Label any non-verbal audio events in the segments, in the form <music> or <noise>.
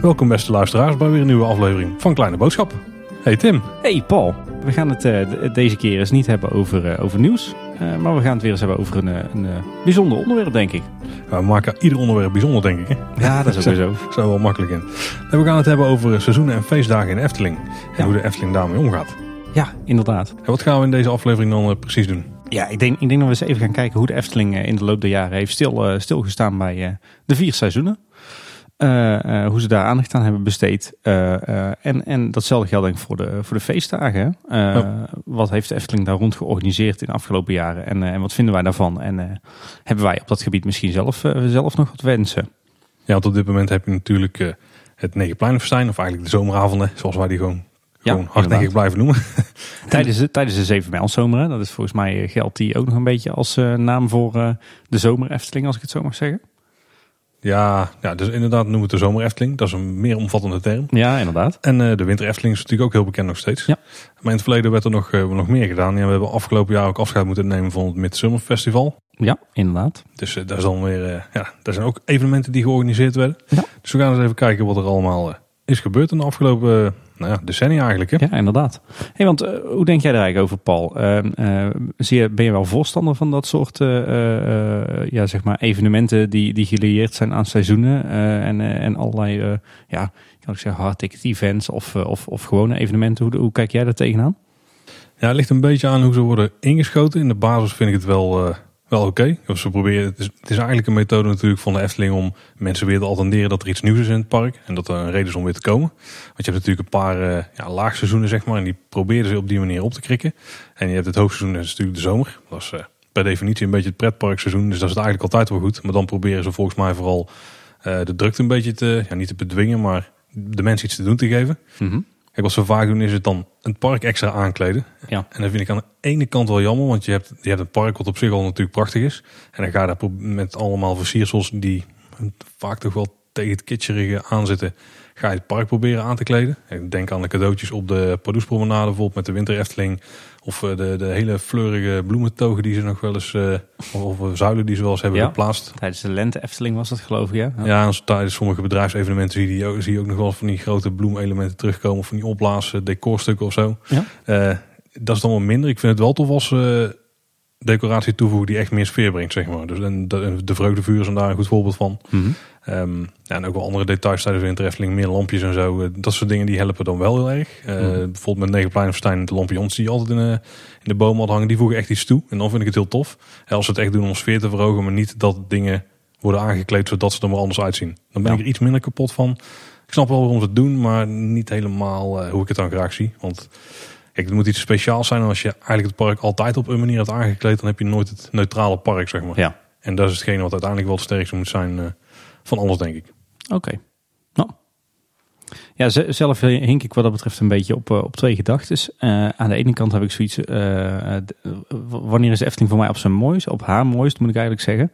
Welkom beste luisteraars bij weer een nieuwe aflevering van Kleine Boodschap. Hey Tim. Hey Paul. We gaan het uh, deze keer eens niet hebben over, uh, over nieuws. Uh, maar we gaan het weer eens hebben over een, een bijzonder onderwerp, denk ik. we maken ieder onderwerp bijzonder, denk ik. Hè? Ja, dat is ook <laughs> zo. Zo wel makkelijk in. En we gaan het hebben over seizoenen en feestdagen in de Efteling. En ja. hoe de Efteling daarmee omgaat. Ja, inderdaad. En wat gaan we in deze aflevering dan precies doen? Ja, ik denk, ik denk dat we eens even gaan kijken hoe de Efteling in de loop der jaren heeft stil, stilgestaan bij de vier seizoenen. Uh, hoe ze daar aandacht aan hebben besteed. En, en datzelfde geldt denk ik voor de, voor de feestdagen. Ja. Wat heeft de Efteling daar rond georganiseerd in de afgelopen jaren? En, en wat vinden wij daarvan? En hebben wij op dat gebied misschien zelf, zelf nog wat wensen? Ja, want op dit moment heb je natuurlijk het Negenpleinenfestijn. Of eigenlijk de zomeravonden, zoals wij die gewoon, ja, gewoon hardnekkig blijven noemen. <laughs> tijdens, de, tijdens de 7 mijl zomer. Dat is volgens mij geldt die ook nog een beetje als naam voor de zomer Efteling, als ik het zo mag zeggen. Ja, ja, dus inderdaad noemen we het de zomer Efteling. Dat is een meer omvattende term. Ja, inderdaad. En uh, de winter Efteling is natuurlijk ook heel bekend nog steeds. Ja. Maar in het verleden werd er nog, nog meer gedaan. Ja, we hebben afgelopen jaar ook afscheid moeten nemen van het Midsummer Festival. Ja, inderdaad. Dus daar, is dan weer, ja, daar zijn ook evenementen die georganiseerd werden. Ja. Dus we gaan eens even kijken wat er allemaal is gebeurd in de afgelopen nou ja, decennia eigenlijk. Hè? Ja, inderdaad. Hey, want uh, hoe denk jij er eigenlijk over, Paul? Uh, uh, zie je, ben je wel voorstander van dat soort ja, zeg maar evenementen die, die gelieerd zijn aan seizoenen en, en allerlei, ja, kan ik zeggen, hard ticket events of, of, of gewone evenementen? Hoe, hoe kijk jij daar tegenaan? Ja, het ligt een beetje aan hoe ze worden ingeschoten. In de basis vind ik het wel wel oké. Okay. Ze proberen, het, is, eigenlijk een methode natuurlijk van de Efteling om mensen weer te attenderen dat er iets nieuws is in het park. En dat er een reden is om weer te komen. Want je hebt natuurlijk een paar uh, ja, laagseizoenen zeg maar. En die proberen ze op die manier op te krikken. En je hebt het hoogseizoen, dat is natuurlijk de zomer. Dat is uh, per definitie een beetje het pretparkseizoen. Dus dat is het eigenlijk altijd wel goed. Maar dan proberen ze volgens mij vooral uh, de drukte een beetje te, ja, niet te bedwingen, maar de mensen iets te doen te geven. -hmm. Kijk, wat ze vaak doen is het dan een park extra aankleden. Ja. En dat vind ik aan de ene kant wel jammer, want je hebt, je hebt een park wat op zich al natuurlijk prachtig is. En dan ga je daar met allemaal versiersels die vaak toch wel tegen het kitscherige aanzitten, ga je het park proberen aan te kleden. Ik denk aan de cadeautjes op de Pardoespromenade bijvoorbeeld met de Winter Efteling. Of eh, de, de hele fleurige bloementogen die ze nog wel eens, uh, of zuilen die ze wel eens hebben geplaatst. Tijdens de lente Efteling was dat geloof ik, ja? Ja, ja tijdens sommige bedrijfsevenementen zie je, zie je ook nog wel van die grote bloemelementen terugkomen. Of van die opblazen decorstukken of zo. Ja? Uh, dat is dan wel minder. Ik vind het wel tof als decoratie toevoegen die echt meer sfeer brengt, zeg maar. Dus en de, de vreugdevuur zijn daar een goed voorbeeld van. Mm -hmm. um, ja, en ook wel andere details tijdens de Winter meer lampjes en zo. Uh, dat soort dingen die helpen dan wel heel erg. Uh, mm -hmm. Bijvoorbeeld met Negenpleinenfestijn, de lampions die je altijd in, uh, in de boom had hangen, die voegen echt iets toe. En dan vind ik het heel tof. En als ze het echt doen om sfeer te verhogen, maar niet dat dingen worden aangekleed zodat ze er maar anders uitzien. Dan ben ja. ik er iets minder kapot van. Ik snap wel waarom ze het doen, maar niet helemaal hoe ik het dan graag zie. Want Kijk, het moet iets speciaals zijn. En als je eigenlijk het park altijd op een manier hebt aangekleed, dan heb je nooit het neutrale park, zeg maar. Ja. En dat is hetgene wat uiteindelijk wel het sterkste moet zijn uh, van alles, denk ik. Oké. Okay. Nou. Ja, zelf hink ik wat dat betreft een beetje op, op twee gedachten. Uh, aan de ene kant heb ik zoiets, uh, wanneer is de Efteling voor mij op zijn mooist? Op haar mooist, moet ik eigenlijk zeggen.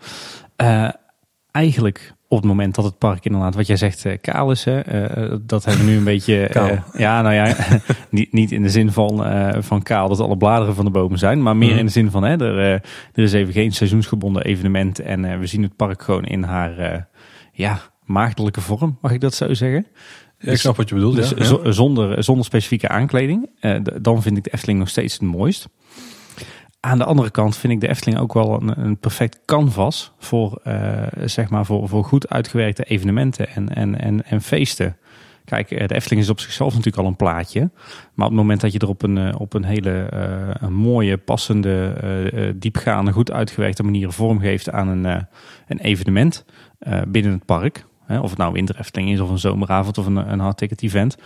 Eigenlijk op het moment dat het park inderdaad, wat jij zegt, uh, kaal is. Hè, uh, dat hebben we nu een <laughs> beetje. Uh, ja, nou ja, <laughs> niet, niet in de zin van, van kaal dat alle bladeren van de bomen zijn. Maar meer mm. in de zin van hè, er, er is even geen seizoensgebonden evenement. En we zien het park gewoon in haar ja, maagdelijke vorm, mag ik dat zo zeggen. Ja, ik snap wat je bedoelt. Dus ja, zonder, zonder specifieke aankleding. dan vind ik de Efteling nog steeds het mooist. Aan de andere kant vind ik de Efteling ook wel een, een perfect canvas voor, uh, zeg maar voor, voor goed uitgewerkte evenementen en, en, en, en feesten. Kijk, eh, de Efteling is op zichzelf natuurlijk al een plaatje. Maar op het moment dat je er op een, eh, op een hele een mooie, passende, diepgaande, goed uitgewerkte manier vorm geeft aan een, een evenement binnen het park. of het nou winter Efteling is of een zomeravond of een, een hard ticket event.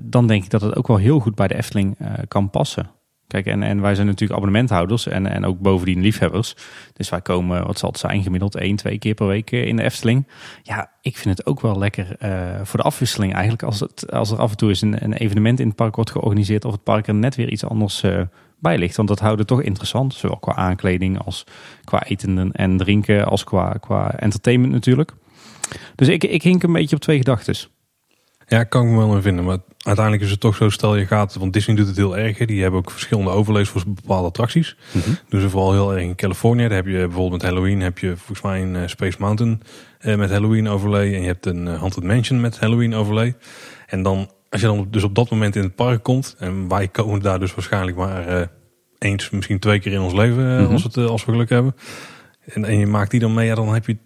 dan denk ik dat het ook wel heel goed bij de Efteling kan passen. Kijk, en, en wij zijn natuurlijk abonnementhouders en, en ook bovendien liefhebbers. Dus wij komen, wat zal het zijn, gemiddeld één, twee keer per week eh, in de Efteling. Ja, ik vind het ook wel lekker uh, voor de afwisseling eigenlijk. Als, het, als er af en toe eens een, een, evenement in het park wordt georganiseerd of het park er net weer iets anders uh, bij ligt. Want dat houdt het toch interessant, zowel qua aankleding als qua eten en drinken, als qua, qua entertainment natuurlijk. Dus ik, ik hink een beetje op twee gedachten. Ja, kan ik me wel in vinden. Maar uiteindelijk is het toch zo, stel je gaat, want Disney doet het heel erg. hè. Die hebben ook verschillende overlays voor bepaalde attracties. Doen ze vooral heel erg in Californië. Daar heb je bijvoorbeeld met Halloween, heb je volgens mij een eh, Space Mountain eh, met Halloween overlay. En je hebt een eh, Haunted Mansion met Halloween overlay. En dan, als je dan dus op dat moment in het park komt, en wij komen daar dus waarschijnlijk maar eh, eens, misschien twee keer in ons leven, Mhm. als, het, als we geluk hebben. En, en je maakt die dan mee, ja, dan heb je,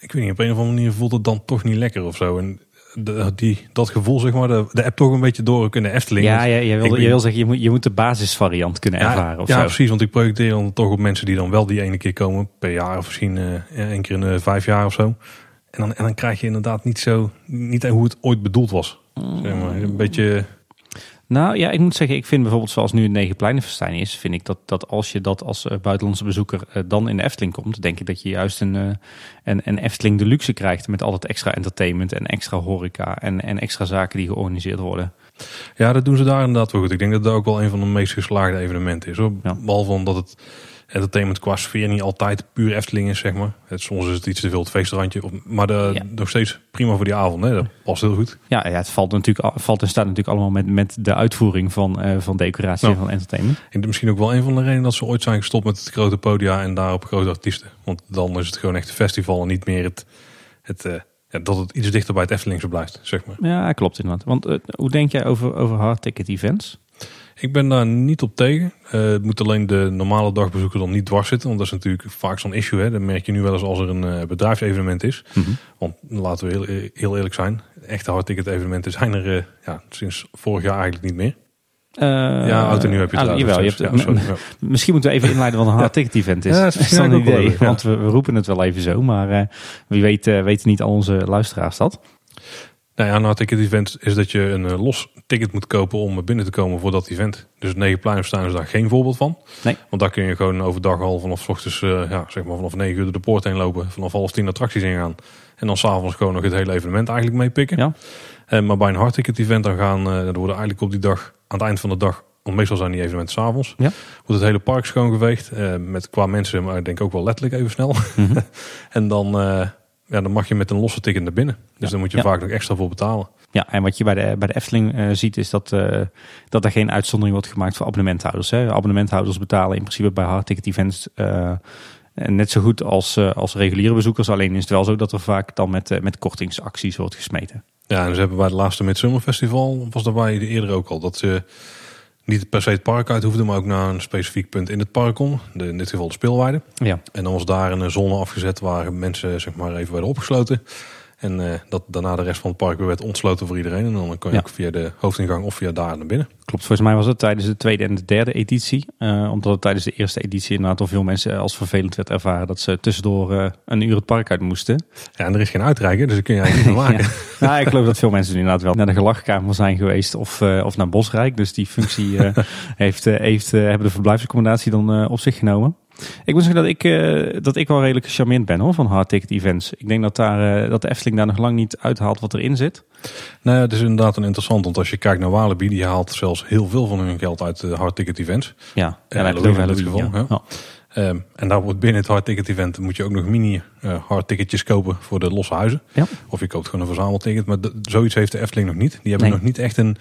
ik weet niet, op een of andere manier voelt het dan toch niet lekker of zo. En de, die, dat gevoel, zeg maar, de, de app toch een beetje door kunnen Efteling. Ja, ja, je, wil, je wil zeggen, je moet, je moet de basisvariant kunnen ervaren of ja, zo. precies. Want ik projecteer dan toch op mensen die dan wel die ene keer komen per jaar. Of misschien eh één keer in vijf jaar of zo. En dan, en dan krijg je inderdaad niet zo, niet hoe het ooit bedoeld was. Zeg maar. Een beetje, Nou ja, ik moet zeggen, ik vind bijvoorbeeld zoals nu het Negenpleinenfestijn is, vind ik dat, dat als je dat als eh, buitenlandse bezoeker eh, dan in de Efteling komt, denk ik dat je juist een, eh, een, een Efteling deluxe krijgt met al het extra entertainment en extra horeca en, en extra zaken die georganiseerd worden. ja, dat doen ze daar inderdaad wel goed. Ik denk dat dat ook wel een van de meest geslaagde evenementen is. Hoor. Ja. Behalve omdat het entertainment qua sfeer niet altijd puur Efteling is, zeg maar. Het, soms is het iets te veel het feestrandje. Maar de, Ja. nog steeds prima voor die avond. Hè. Dat past heel goed. Ja, ja het valt, natuurlijk, al- valt en staat natuurlijk allemaal met, met de uitvoering van, eh, van decoratie Ja. en van entertainment. En misschien ook wel een van de redenen dat ze ooit zijn gestopt met het grote podia en daarop grote artiesten. Want dan is het gewoon echt een festival en niet meer het, het, eh, ja, dat het iets dichter bij het Eftelingse blijft, zeg maar. Ja, klopt inderdaad. Want eh, hoe denk jij over, over hard ticket events? Ik ben daar niet op tegen. Eh, het moet alleen de normale dagbezoeker dan niet dwars zitten. Want dat is natuurlijk vaak zo'n issue. Hè. Dat merk je nu wel eens als er een eh, bedrijfsevenement is. Want laten we heel, heel eerlijk zijn. Echte hardticket evenementen zijn er eh, ja, sinds vorig jaar eigenlijk niet meer. Eh, ja, oud en nu heb je het ah, jawel, je Ja, hebt, sorry, ja. Misschien moeten we even inleiden wat een <laughs> hard ticket event is. Ja, dat is een wel idee. leuk. Want we, we roepen het wel even zo. Maar eh, wie weet eh, weten niet al onze luisteraars dat. Nou ja, een hardticket event is dat je een eh, los ticket moet kopen om binnen te komen voor dat event. Dus het Negenpleinenfestijn is daar geen voorbeeld van. Nee. Want daar kun je gewoon overdag al vanaf ochtends, eh, ja, zeg maar vanaf 9 uur door de poort heen lopen. Vanaf half tien attracties ingaan. En dan s'avonds gewoon nog het hele evenement eigenlijk meepikken. Ja. Eh, maar bij een hardticket event dan gaan, er worden eigenlijk op die dag, aan het eind van de dag, want meestal zijn die evenementen s'avonds, Ja. wordt het hele park schoongeveegd. met qua mensen, maar ik denk ook wel letterlijk even snel. Mhm. <laughs> en dan, ja, dan mag je met een losse ticket naar binnen. Dus Ja. dan moet je Ja. vaak nog extra voor betalen. Ja, en wat je bij de, bij de Efteling eh, ziet is dat, eh, dat er geen uitzondering wordt gemaakt voor abonnementhouders. Hè. Abonnementhouders betalen in principe bij hard ticket events eh, net zo goed als, als reguliere bezoekers. Alleen is het wel zo dat er vaak dan met, met kortingsacties wordt gesmeten. Ja, en ze hebben bij het laatste Midsummer Festival, was daarbij de eerder ook al, dat ze niet per se het park uit hoefden, maar ook naar een specifiek punt in het park. De, in dit geval de speelweide. Ja, En dan was daar een zone afgezet waar mensen zeg maar even werden opgesloten. En eh, dat daarna de rest van het park weer werd ontsloten voor iedereen. En dan kon je Ja. ook via de hoofdingang of via daar naar binnen. klopt. Volgens mij was het tijdens de tweede en de derde editie. Eh, omdat het tijdens de eerste editie inderdaad al veel mensen als vervelend werd ervaren dat ze tussendoor eh, een uur het park uit moesten. Ja, en er is geen uitreiken, dus dat kun je eigenlijk niet meer <laughs> maken. Ja. Nou, ik geloof dat veel mensen inderdaad wel naar de gelachkamer zijn geweest of, of naar Bosrijk. Dus die functie <laughs> heeft, heeft, hebben de verblijfsaccommodatie dan op zich genomen. Ik moet zeggen dat ik, eh, dat ik wel redelijk gecharmeerd ben hoor, van hard ticket events. Ik denk dat, daar, eh, dat de Efteling daar nog lang niet uithaalt wat erin zit. Nou ja, het is inderdaad een interessant, want als je kijkt naar Walibi, die haalt zelfs heel veel van hun geld uit de hard ticket events. Ja, en Halloween in dit Halloween, geval, ja. Ehm, en daar wordt binnen het hard ticket event moet je ook nog mini eh hard ticketjes kopen voor de losse huizen. Ja. Of je koopt gewoon een verzamelticket. Maar zoiets heeft de Efteling nog niet. Die hebben Nee. nog niet echt een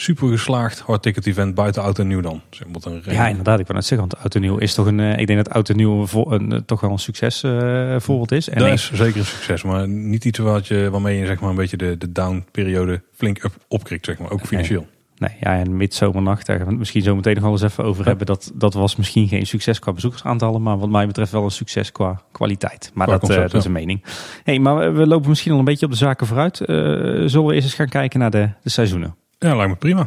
super geslaagd hard ticket event buiten oud en nieuw dan. Wat een Ja, inderdaad. Ik wou net zeggen, want Oud en Nieuw is toch een... eh, ik denk dat Oud en Nieuw een, eh, toch wel een succes eh, voorbeeld is. En dat is zeker een succes, maar niet iets wat je, waarmee je zeg maar, een beetje de, de down-periode flink up, opkrikt, zeg maar, ook financieel. Nee, ja, en Midzomernacht, daar gaan we het misschien zo meteen nog wel eens even over Ja. hebben. Dat, dat was misschien geen succes qua bezoekersaantallen, maar wat mij betreft wel een succes qua kwaliteit. Maar Qua dat, eh, dat is een mening. Hey, maar we- lopen misschien al een beetje op de zaken vooruit. Zullen we eerst eens gaan kijken naar de, de seizoenen? Ja, lijkt me prima.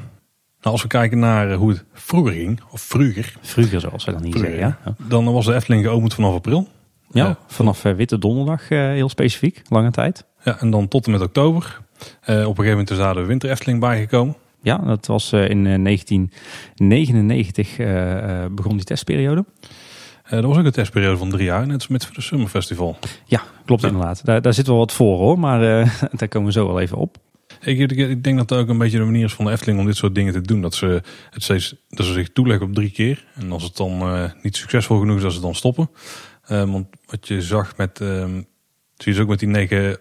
Nou, als we kijken naar eh, hoe het vroeger ging, of vroeger, Vroeger, zoals we dan niet zeggen. Ja, dan was de Efteling geopend vanaf april. ja. Ja. vanaf eh, Witte Donderdag eh, heel specifiek, lange tijd. Ja, en dan tot en met oktober. Eh, op een gegeven moment is daar de winter Efteling bijgekomen. Ja, dat was eh, in eh, 1999 eh, eh, begon die testperiode. Eh dat was ook een testperiode van drie jaar, net als met de Summer Festival. Ja, klopt Ja. inderdaad. Daar, daar zit wel wat voor hoor, maar eh, <laughs> daar komen we zo wel even op. Ik, ik, ik denk dat dat ook een beetje de manier is van de Efteling om dit soort dingen te doen. Dat ze het steeds, dat ze zich toeleggen op drie keer. En als het dan eh, niet succesvol genoeg is, dat ze dan stoppen. Eh, want wat je zag met, ehm zie je ook met die negen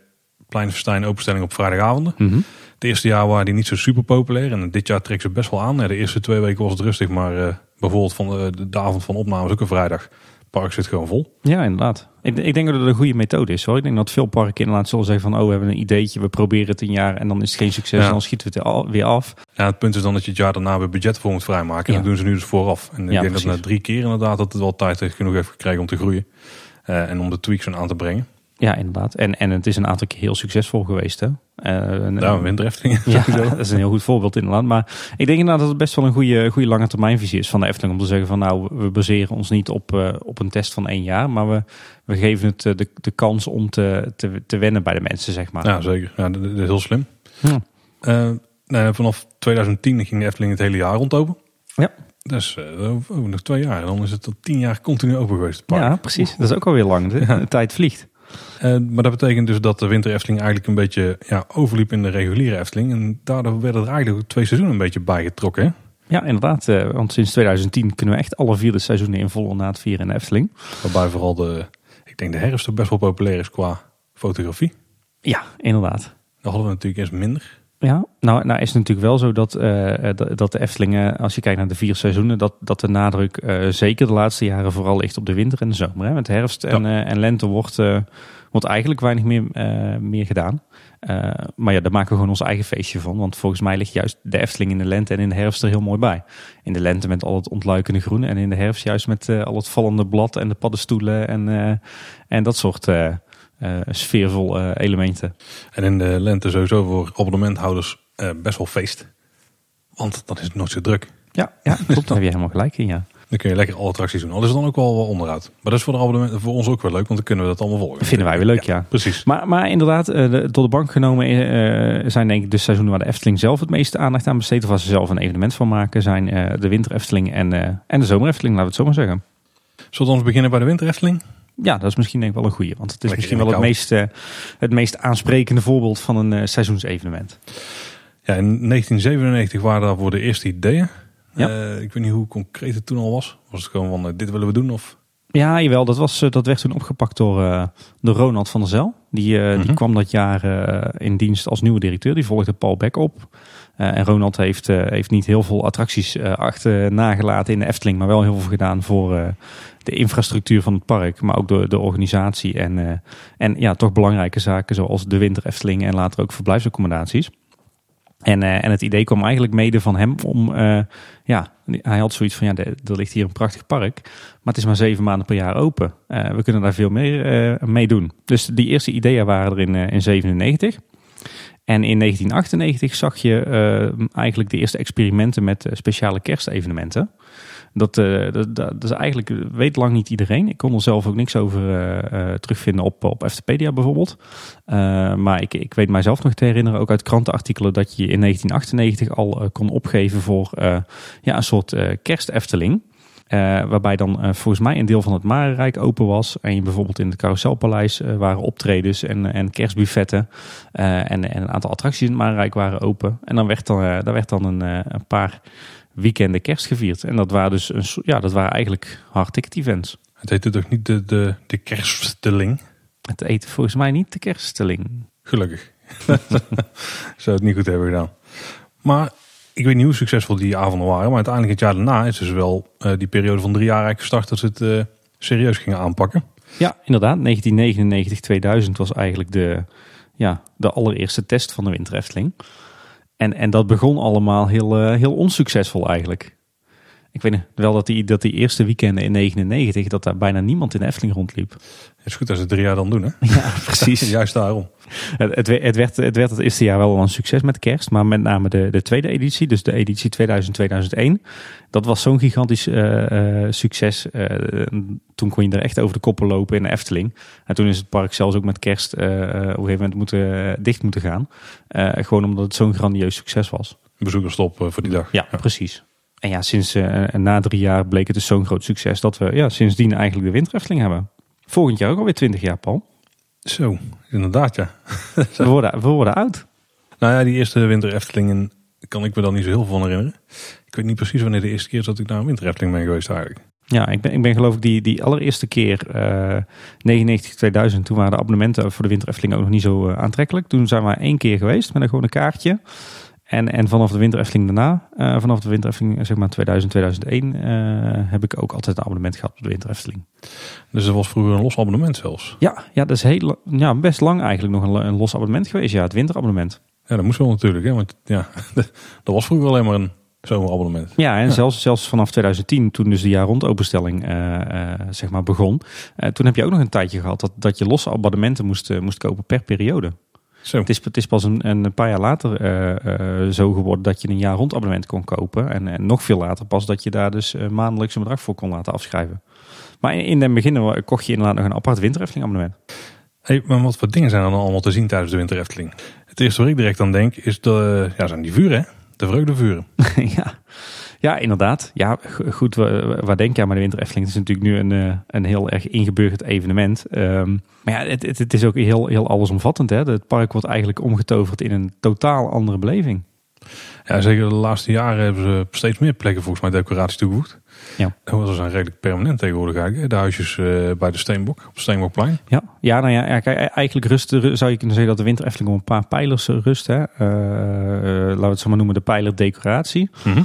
pleinverstijn openstelling op vrijdagavonden. Mhm. Het eerste jaar waren die niet zo super populair. En dit jaar trekt ze best wel aan. Ja, de eerste twee weken was het rustig. Maar uh, bijvoorbeeld van de, de, avond van opname is ook een vrijdag. Park zit gewoon vol. Ja, inderdaad. Ik, ik, denk dat het een goede methode is hoor. Ik denk dat veel parken inderdaad zullen zeggen van... oh, we hebben een ideetje, we proberen het een jaar... en dan is het geen succes en dan schieten we het al, weer af. Ja, het punt is dan dat je het jaar daarna weer budget voor moet vrijmaken. En dat doen ze nu dus vooraf. En ik denk dat na drie keer inderdaad... dat het wel tijd heeft genoeg heeft gekregen om te groeien. Uh, en om de tweaks aan te brengen. Ja, inderdaad. En, en het is een aantal keer heel succesvol geweest. Hè? Uh, nou, windrefting. <laughs> Ja, <laughs> dat is een heel goed voorbeeld inderdaad. Maar ik denk inderdaad dat het best wel een goede, goede lange termijnvisie is van de Efteling. Om te zeggen van nou, we baseren ons niet op, uh, op een test van één jaar. Maar we, we geven het de, de kans om te, te, te wennen bij de mensen, zeg maar. Ja, zeker. Ja, dat, is heel slim. Ja. Nou, vanaf 2010 ging de Efteling het hele jaar rond open. Ja. Dus nog twee jaar. En dan is het tot tien jaar continu open geweest. Ja, precies. Dat is ook alweer lang. De, de tijd vliegt. Uh, maar dat betekent dus dat de winter Efteling eigenlijk een beetje ja, overliep in de reguliere Efteling. En daardoor werden er eigenlijk twee seizoenen een beetje bijgetrokken. Hè? Ja, inderdaad. Uh, want sinds 2010 kunnen we echt alle vier de seizoenen in volle naad vieren in de Efteling. Waarbij vooral de, ik denk de herfst best wel populair is qua fotografie. Ja, inderdaad. Dan hadden we natuurlijk eens minder. Ja, nou, nou is het natuurlijk wel zo dat, uh, dat de Eftelingen, als je kijkt naar de vier seizoenen, dat, dat de nadruk uh, zeker de laatste jaren vooral ligt op de winter en de zomer. Hè? Met herfst en, ja. en lente wordt, wordt eigenlijk weinig meer, meer gedaan. maar ja, daar maken we gewoon ons eigen feestje van. Want volgens mij ligt juist de Efteling in de lente en in de herfst er heel mooi bij. In de lente met al het ontluikende groen en in de herfst juist met al het vallende blad en de paddenstoelen en, en dat soort sfeervol uh, elementen. En in de lente sowieso voor abonnementhouders uh, best wel feest. Want dan is het nooit zo druk. Ja, ja <laughs> klopt. Daar heb je helemaal gelijk in, ja. Dan kun je lekker alle attracties doen. Al is het dan ook wel onderhoud. Maar dat is voor, de abonnementen, voor ons ook wel leuk, want dan kunnen we dat allemaal volgen. Vinden wij weer leuk, ja. ja. Precies. Maar, maar inderdaad, de, tot de bank genomen zijn denk ik de seizoenen waar de Efteling zelf het meeste aandacht aan besteedt. Of waar ze zelf een evenement van maken, zijn de winter Efteling en, en de zomer Efteling, laten we het zo maar zeggen. Zullen we ons beginnen bij de winter Efteling? Ja, dat is misschien denk ik wel een goede. Want het is misschien wel het meest, uh, het meest aansprekende voorbeeld van een uh, seizoensevenement. Ja, in 1997 waren daar voor de eerste ideeën. Ja. Uh, ik weet niet hoe concreet het toen al was. Was het gewoon van dit willen we doen? Of? Ja, jawel. Dat, was, dat werd toen opgepakt door, door Ronald van der Zel. Die, mm -hmm. die kwam dat jaar in dienst als nieuwe directeur. Die volgde Paul Beck op. en Ronald heeft, heeft niet heel veel attracties achter nagelaten in de Efteling. Maar wel heel veel gedaan voor de infrastructuur van het park, maar ook de, de organisatie en, en ja, toch belangrijke zaken zoals de winter Efteling en later ook verblijfsaccommodaties. En, en het idee kwam eigenlijk mede van hem om, ja, hij had zoiets van, ja, er ligt hier een prachtig park, maar het is maar zeven maanden per jaar open. we kunnen daar veel meer mee doen. Dus die eerste ideeën waren er in, in 97. En in 1998 zag je eigenlijk de eerste experimenten met speciale kerstevenementen. Dat, uh, dat, dat, is eigenlijk, weet lang niet iedereen. Ik kon er zelf ook niks over terugvinden op, op bijvoorbeeld. maar ik, ik weet mijzelf nog te herinneren, ook uit krantenartikelen, dat je in 1998 al kon opgeven voor ja, een soort kerst-Efteling. Waarbij dan volgens mij een deel van het Marenrijk open was. En je bijvoorbeeld in het Carouselpaleis waren optredens en, en kerstbuffetten. en, en een aantal attracties in het Marenrijk waren open. En dan werd dan, daar werd dan een, een paar weekenden kerst gevierd. En dat waren dus een, ja, dat waren eigenlijk hard events. Het heette toch niet de, de, de kerststelling? Het heette volgens mij niet de kerststelling. Gelukkig. <laughs> Zou het niet goed hebben gedaan. Maar ik weet niet hoe succesvol die avonden waren. Maar uiteindelijk het jaar daarna is dus wel uh, die periode van drie jaar eigenlijk gestart dat ze het uh, serieus gingen aanpakken. Ja, inderdaad. 1999-2000 was eigenlijk de, ja, de allereerste test van de Winter Efteling. En, en dat begon allemaal heel, uh, heel onsuccesvol eigenlijk. Ik weet wel dat die, dat die eerste weekenden in 99, dat daar bijna niemand in de Efteling rondliep. Het is goed als ze drie jaar dan doen, hè? <laughs> Ja, precies. <laughs> Juist daarom. Het, het, het, werd, het werd het eerste jaar wel een succes met kerst, maar met name de, de tweede editie, dus de editie 2000-2001, dat was zo'n gigantisch uh, uh, succes. Uh, toen kon je er echt over de koppen lopen in de Efteling. En toen is het park zelfs ook met kerst op een gegeven moment moeten, dicht moeten gaan. gewoon omdat het zo'n grandieus succes was. Bezoekersstop voor die dag. Ja, ja. precies. En ja, sinds na drie jaar bleek het dus zo'n groot succes dat we ja, sindsdien eigenlijk de Winter Efteling hebben. Volgend jaar ook alweer 20 jaar, Paul. Zo, inderdaad ja. <laughs> we, worden, we worden oud. Nou ja, die eerste winter Eftelingen kan ik me dan niet zo heel veel van herinneren. Ik weet niet precies wanneer de eerste keer is dat ik naar een winter Efteling ben geweest eigenlijk. Ja, ik ben, ik ben geloof ik die, die allereerste keer, eh 99, 2000, toen waren de abonnementen voor de Winter Efteling ook nog niet zo eh, aantrekkelijk. Toen zijn we één keer geweest met een gewoon een kaartje. En, en vanaf de Winter Efteling daarna, eh, vanaf de Winter Efteling zeg maar 2000, 2001, eh, heb ik ook altijd een abonnement gehad op de Winter Efteling. Dus dat was vroeger een los abonnement zelfs. Ja, ja dat is heel, ja, best lang eigenlijk nog een, een los abonnement geweest. Ja, het winterabonnement. Ja, dat moest wel natuurlijk. Hè? Want ja, <laughs> dat was vroeger alleen maar een zomerabonnement. Ja, en Zelfs, zelfs vanaf 2010, toen dus de jaar rond openstelling eh, eh, zeg maar begon. eh, toen heb je ook nog een tijdje gehad dat, dat je losse abonnementen moest, eh, moest kopen per periode. Zo. Het is, het is pas een, een paar jaar later eh, eh, zo geworden dat je een jaar rond abonnement kon kopen. En, en nog veel later pas dat je daar dus eh, maandelijks een bedrag voor kon laten afschrijven. Maar in, in het begin kocht je inderdaad nog een apart Winter Efteling abonnement. Hey, maar wat voor dingen zijn er dan allemaal te zien tijdens de Winter Efteling? Het eerste waar ik direct aan denk is de, ja, zijn die vuren, hè? De vreugdevuren. <laughs> ja. Ja, inderdaad. Ja, go- goed, wa- waar denk je aan bij de Winter Efteling? Is natuurlijk nu een, eh, een heel erg ingeburgerd evenement. Ehm, maar ja, het, het, het is ook heel, heel allesomvattend. Hè? Het park wordt eigenlijk omgetoverd in een totaal andere beleving. Ja, zeker de laatste jaren hebben ze steeds meer plekken volgens mij decoratie toegevoegd. Ja. En ze zijn redelijk permanent tegenwoordig eigenlijk. De huisjes eh, bij de Steenbok, op Steenbokplein. Ja, ja, nou ja, kijk, eigenlijk rust, ru- zou je kunnen zeggen dat de Winter Efteling op een paar pijlers rust. Hè? Eh, laten we het zo maar noemen, de pijler decoratie. Mhm.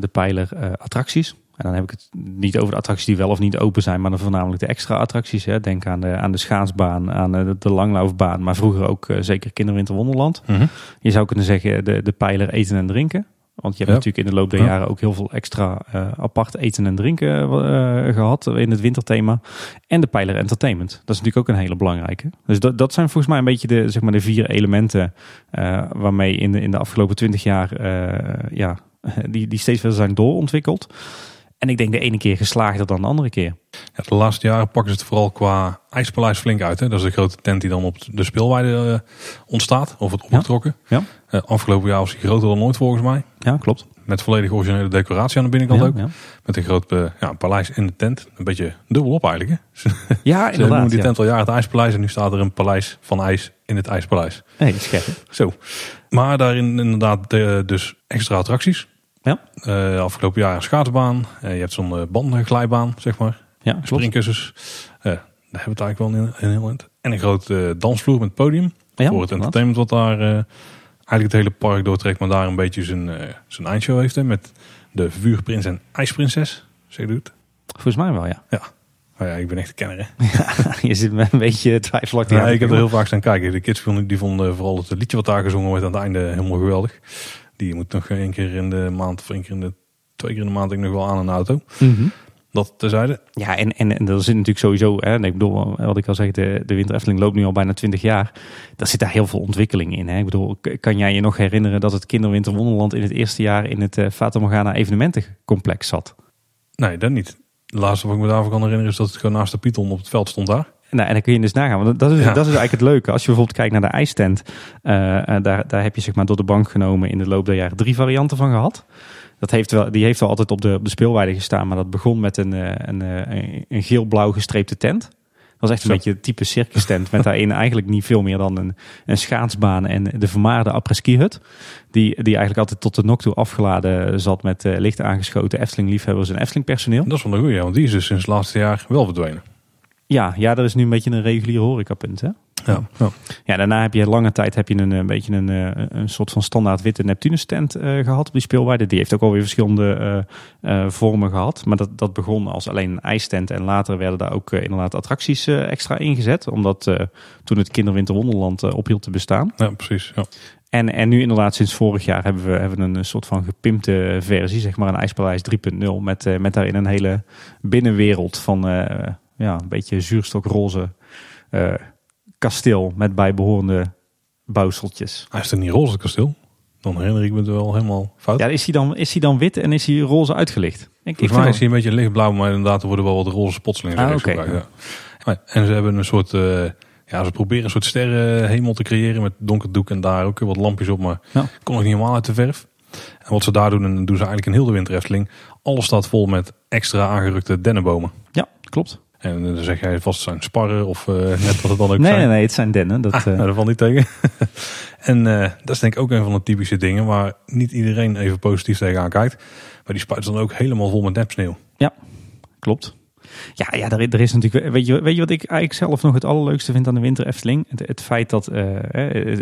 De pijler eh, attracties. En dan heb ik het niet over de attracties die wel of niet open zijn, maar dan voornamelijk de extra attracties. Hè. Denk aan de, aan de schaatsbaan, aan eh, de, de langlaufbaan, maar vroeger ook eh, zeker Kinderwinter Wonderland. Mhm. Je zou kunnen zeggen de, de pijler eten en drinken. Want je hebt Ja. natuurlijk in de loop der Ja. jaren ook heel veel extra eh, apart eten en drinken eh, gehad in het winterthema. En de pijler entertainment. Dat is natuurlijk ook een hele belangrijke. Dus dat, dat zijn volgens mij een beetje de, zeg maar de vier elementen eh, waarmee in de, in de afgelopen twintig jaar eh, ja, <laughs> die, die steeds verder zijn doorontwikkeld. En ik denk de ene keer geslaagder dan de andere keer. Ja, de laatste jaren pakken ze het vooral qua ijspaleis flink uit. Hè? Dat is de grote tent die dan op de speelweide eh, ontstaat. Of het opgetrokken. Ja. Eh, afgelopen jaar was die groter dan ooit volgens mij. Ja, klopt. Met volledig originele decoratie aan de binnenkant Ja, ook. ja. Met een groot eh, ja, paleis in de tent. Een beetje dubbel op eigenlijk. Hè? <laughs> ja Ze noemen die tent al jaren het ijspaleis. En nu staat er een paleis van ijs in het ijspaleis. Nee. Zo. Maar daarin inderdaad eh, dus extra attracties. Ja. Eh, afgelopen jaar een schaatsbaan. Eh, je hebt zo'n eh, bandenglijbaan, zeg maar. Ja, klopt. Springkussens. Daar hebben we het eigenlijk wel in, in heel eind. En een groot eh, dansvloer met podium. Ja, voor het entertainment wat daar eigenlijk het hele park doortrekt. Maar daar een beetje zijn, zijn eindshow heeft. Hè, met de vuurprins en ijsprinses. Zeg je het? Volgens mij wel, ja. Oh ja, ik ben echt een kenner. <laughs> Je zit met een beetje twijfelachtig Ja, ik heb er heel vaak staan kijken. De kids vonden, die vonden vooral het liedje wat daar gezongen wordt aan het einde helemaal geweldig. Die moet nog één keer in de maand of één keer in de twee keer in de maand ik nog wel aan een auto. Mhm. Dat terzijde. Ja, en, en, en er zit natuurlijk sowieso, hè, en ik bedoel, wat ik al zeg, de, de Winter Efteling loopt nu al bijna 20 jaar. Daar zit daar heel veel ontwikkeling in. Hè. Ik bedoel, kan jij je nog herinneren dat het Kinderwinter Wonderland in het eerste jaar in het uh, Fata Morgana evenementencomplex zat? Nee, dat niet. Het laatste wat ik me daarvan kan herinneren is dat het gewoon naast de Python op het veld stond daar. Nou, en dan kun je dus nagaan. Want dat is, Ja. dat is eigenlijk het leuke. Als je bijvoorbeeld kijkt naar de ijstent. eh, eh, daar, daar heb je zeg maar door de bank genomen in de loop der jaren drie varianten van gehad. Dat heeft wel, die heeft wel altijd op de, op de speelweide gestaan. Maar dat begon met een, eh, een, eh, een geel-blauw gestreepte tent. Dat was echt een Zo. beetje een type circus tent. Met daarin eigenlijk niet veel meer dan een, een schaatsbaan en de vermaarde après-ski hut. Die, die eigenlijk altijd tot de nok toe afgeladen zat met licht aangeschoten Efteling-liefhebbers en Efteling-personeel. Dat is wel een goeie, want die is dus sinds het laatste jaar wel verdwenen. Ja, ja, dat is nu een beetje een reguliere horecapunt. Hè? Ja. ja. Ja, daarna heb je lange tijd heb je een, een beetje een, eh, een soort van standaard witte Neptunus tent eh, gehad op die speelweide. Die heeft ook alweer verschillende eh, vormen gehad. Maar dat, dat begon als alleen een ijstent. En later werden daar ook inderdaad attracties extra ingezet. Omdat toen het Kinderwinter Wonderland eh, ophield te bestaan. Ja, precies. Ja. En, en nu inderdaad sinds vorig jaar hebben we, hebben een soort van gepimpte versie. Zeg maar een IJspaleis 3.0. Met, met daarin een hele binnenwereld van ja, een beetje zuurstokroze eh, kasteel. Met bijbehorende bouwseltjes. Hij is toch niet roze kasteel? Dan herinner ik me het wel helemaal fout. Ja, is hij dan, is hij dan wit en is hij roze uitgelicht? Ik, Volgens mij is hij een beetje lichtblauw, maar inderdaad er worden wel wat roze spotselingen Ah, oké. gebruikt, ja. En ze hebben een soort, eh, ja, ze proberen een soort sterrenhemel te creëren met donker doek en daar ook wat lampjes op, maar Ja. kon nog niet helemaal uit de verf. En wat ze daar doen, en doen ze eigenlijk in heel de alles staat vol met extra aangerukte dennenbomen. Ja, klopt. En dan zeg jij vast het zijn sparren of eh, net wat het dan ook Nee, zijn. nee, nee, het zijn dennen. Dat, Ah, eh, nou, dat valt niet tegen. <laughs> en eh, dat is denk ik ook een van de typische dingen waar niet iedereen even positief tegenaan kijkt. Maar die spuiten dan ook helemaal vol met nepsneeuw. Ja. klopt. Ja, ja er, er is natuurlijk. Weet je, weet je wat ik eigenlijk zelf nog het allerleukste vind aan de Winter Efteling? Het, het feit dat uh,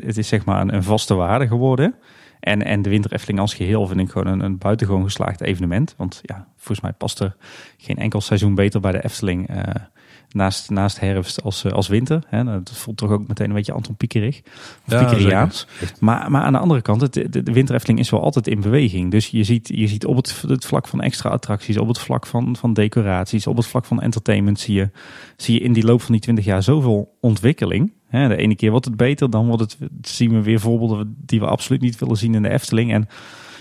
het is zeg maar een, een, vaste waarde geworden. En, en de Winter Efteling als geheel vind ik gewoon een, een buitengewoon geslaagd evenement. Want ja, volgens mij past er geen enkel seizoen beter bij de Efteling. Uh, naast, naast herfst als, eh, als winter. Hè. Dat voelt toch ook meteen een beetje Anton Piekerig. Of ja, Maar, maar aan de andere kant, het, de, de Winter Efteling is wel altijd in beweging. Dus je ziet, je ziet op het, het vlak van extra attracties, op het vlak van, van decoraties, op het vlak van entertainment zie je, zie je in die loop van die twintig jaar zoveel ontwikkeling. De ene keer wordt het beter, dan wordt het, zien we weer voorbeelden die we absoluut niet willen zien in de Efteling. En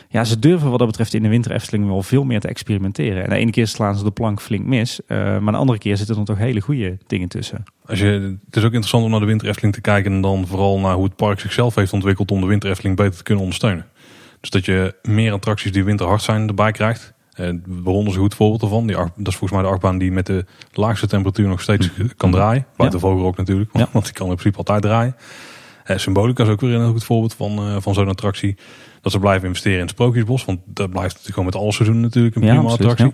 ja, ze durven wat dat betreft in de winter Efteling wel veel meer te experimenteren. En de ene keer slaan ze de plank flink mis, uh, maar de andere keer zitten er toch hele goede dingen tussen. Als je, het is ook interessant om naar de winter Efteling te kijken en dan vooral naar hoe het park zichzelf heeft ontwikkeld om de winter Efteling beter te kunnen ondersteunen. Dus dat je meer attracties die winterhard zijn erbij krijgt. Ronde is een goed voorbeeld ervan. Die, dat is volgens mij de achtbaan die met de laagste temperatuur nog steeds mhm. kan draaien. Buiten ja. vogel ook natuurlijk, want, want die kan in principe altijd draaien. Uh, Symbolica is ook weer een heel goed voorbeeld van, uh, van zo'n attractie dat ze blijven investeren in het Sprookjesbos. Want dat blijft natuurlijk gewoon met alle seizoenen natuurlijk een prima attractie.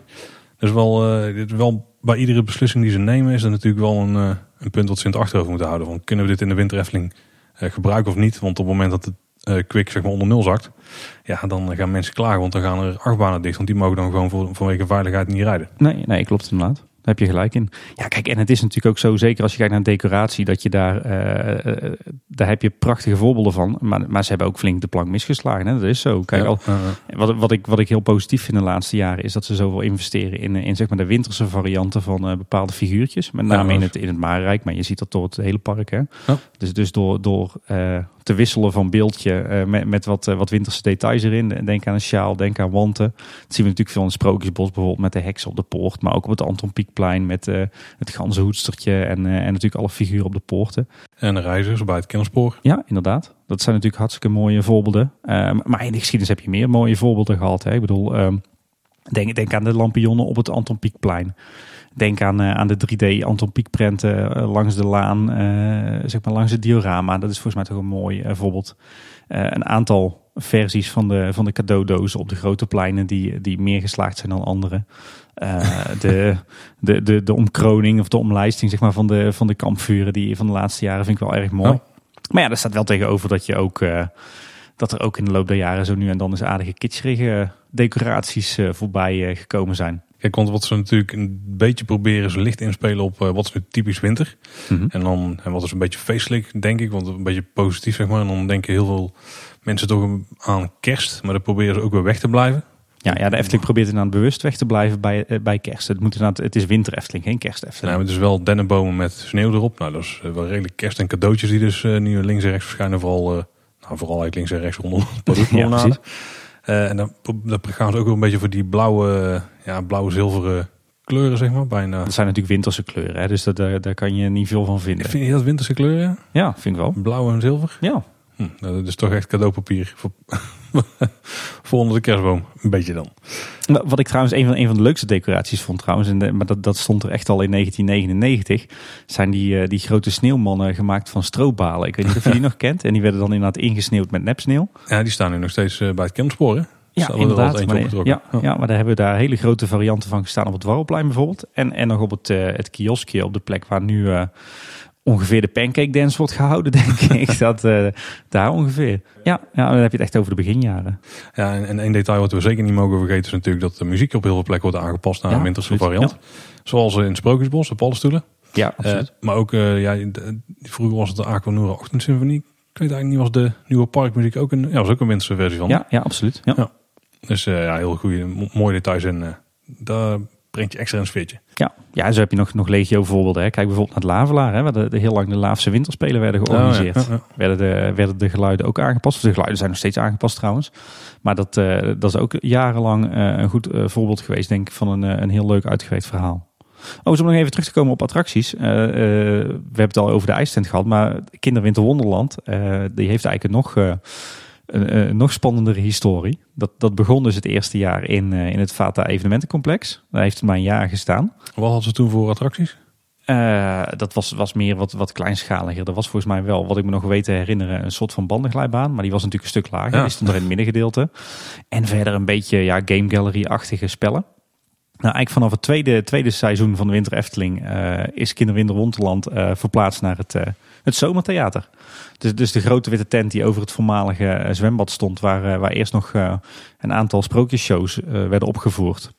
Dus wel, uh, wel bij iedere beslissing die ze nemen is dat natuurlijk wel een, een punt wat ze in het achterhoofd moeten houden. Van, kunnen we dit in de winter Efteling uh, gebruiken of niet? Want op het moment dat het quick zeg maar onder nul zakt, ja, dan gaan mensen klagen. Want dan gaan er achtbanen dicht. Want die mogen dan gewoon voor, vanwege veiligheid niet rijden. Nee, nee, klopt inderdaad heb je gelijk in. Ja, kijk, en het is natuurlijk ook zo, zeker als je kijkt naar decoratie, dat je daar, uh, daar heb je prachtige voorbeelden van. Maar, maar ze hebben ook flink de plank misgeslagen. Hè? Dat is zo. Kijk, al, wat, wat, ik, wat ik heel positief vind de laatste jaren, is dat ze zoveel investeren in, in zeg maar de winterse varianten van uh, bepaalde figuurtjes. Met name in, het, in het Maarrijk, maar je ziet dat door het hele park. Hè? Dus, dus door, door te wisselen van beeldje uh, met, met wat, uh, wat winterse details erin. Denk aan een sjaal, denk aan wanten. Dat zien we natuurlijk veel in het Sprookjesbos bijvoorbeeld met de heks op de poort. Maar ook op het Anton Pieckplein met uh, het ganzenhoedstertje en, en natuurlijk alle figuren op de poorten. En de reizigers bij het kennispoor. Ja, inderdaad. Dat zijn natuurlijk hartstikke mooie voorbeelden. maar in de geschiedenis heb je meer mooie voorbeelden gehad. Hè? Ik bedoel, ehm, denk, denk aan de lampionnen op het Anton Pieckplein. Denk aan, uh, aan de 3D Anton Pieck prenten uh, langs de laan, uh, zeg maar langs het diorama. Dat is volgens mij toch een mooi voorbeeld. een aantal versies van de, van de cadeaudozen op de grote pleinen die, die meer geslaagd zijn dan andere. <laughs> de, de, de, de omkroning of de omlijsting zeg maar, van, de, van de kampvuren die van de laatste jaren vind ik wel erg mooi. Maar ja, er staat wel tegenover dat je ook dat er ook in de loop der jaren zo nu en dan eens aardige kitscherige decoraties voorbij gekomen zijn. Kijk, want wat ze natuurlijk een beetje proberen is licht inspelen op uh, wat is nu typisch winter. Mm En dan en wat is een beetje feestelijk, denk ik. Want een beetje positief, zeg maar. En dan denken heel veel mensen toch aan kerst. Maar dan proberen ze ook weer weg te blijven. Ja, ja de Efteling probeert inderdaad bewust weg te blijven bij, uh, bij kerst. Het, moet inderdaad, het is winter Efteling, geen kerst Efteling. Maar het is wel dennenbomen met sneeuw erop. Nou, dat is eh, wel redelijk kerst en cadeautjes die dus nu links en rechts verschijnen. Vooral, nou, vooral eigenlijk links en rechts rondom het <laughs> ja, precies. Uh, en dan, dan, gaan ze ook wel een beetje voor die blauwe, ja, blauwe zilveren kleuren, zeg maar. Bijna. Dat zijn natuurlijk winterse kleuren, hè? dus dat, daar, daar kan je niet veel van vinden. Vind je dat winterse kleuren? Ja, vind ik wel. Blauw en zilver? Ja. Hm, nou, dat is toch echt cadeaupapier voor, <laughs> voor onder de kerstboom. Een beetje dan. Wat ik trouwens een van, een van de leukste decoraties vond trouwens, en maar dat, dat stond er echt al in 1999, zijn die, uh, die grote sneeuwmannen gemaakt van stroopbalen. Ik weet niet of je die <laughs> nog kent. En die werden dan inderdaad ingesneeuwd met nepsneeuw. Ja, die staan nu nog steeds uh, bij het kennispoor, Ja, inderdaad. Maar, ja, ja, maar daar hebben we daar hele grote varianten van gestaan op het Warrelplein bijvoorbeeld. En, en nog op het, uh, het kioskje op de plek waar nu ongeveer de pancake dance wordt gehouden, <laughs> denk ik. Dat, uh, daar ongeveer. Ja, ja, dan heb je het echt over de beginjaren. Ja, en, en één detail wat we zeker niet mogen vergeten is natuurlijk dat de muziek op heel veel plekken wordt aangepast naar een winterse variant. Zoals in het Sprookjesbos, de paddenstoelen. Ja, absoluut. Uh, maar ook, uh, ja, vroeger was het de Aquanura Ochtendsymfonie. Ik weet eigenlijk niet, was de nieuwe parkmuziek ook een, ja, was ook een winterse versie van. Ja, ja absoluut. Ja. ja. Dus ja, heel goede, mooie details en daar brengt je extra een sfeertje. Ja, ja, zo heb je nog, nog legio voorbeelden. Hè. Kijk bijvoorbeeld naar het Lavelaar, hè, waar de, de heel lang de Laafse winterspelen werden georganiseerd. Oh, ja, Werden, de, werden de geluiden ook aangepast. De geluiden zijn nog steeds aangepast trouwens. Maar dat, uh, dat is ook jarenlang uh, een goed uh, voorbeeld geweest, denk ik, van een, een heel leuk uitgewerkt verhaal. Oh, om nog even terug te komen op attracties. we hebben het al over de ijstent gehad, maar Kinderwinter Wonderland, die heeft eigenlijk nog een, nog spannendere historie. Dat, dat begon dus het eerste jaar in, uh, in het Vata evenementencomplex. Daar heeft het maar een jaar gestaan. Wat hadden ze toen voor attracties? Uh, dat was, was meer wat, wat kleinschaliger. Dat was volgens mij wel, wat ik me nog weet te herinneren, een soort van bandenglijbaan. Maar die was natuurlijk een stuk lager. Ja. Die stond er in het middengedeelte. En verder een beetje ja, game gallery-achtige spellen. Nou, eigenlijk vanaf het tweede, tweede seizoen van de Winter Efteling uh, is Kinderwinter Wonderland uh, verplaatst naar het, het Zomertheater. Dus, dus de grote witte tent die over het voormalige zwembad stond, waar, waar eerst nog een aantal sprookjesshows werden opgevoerd.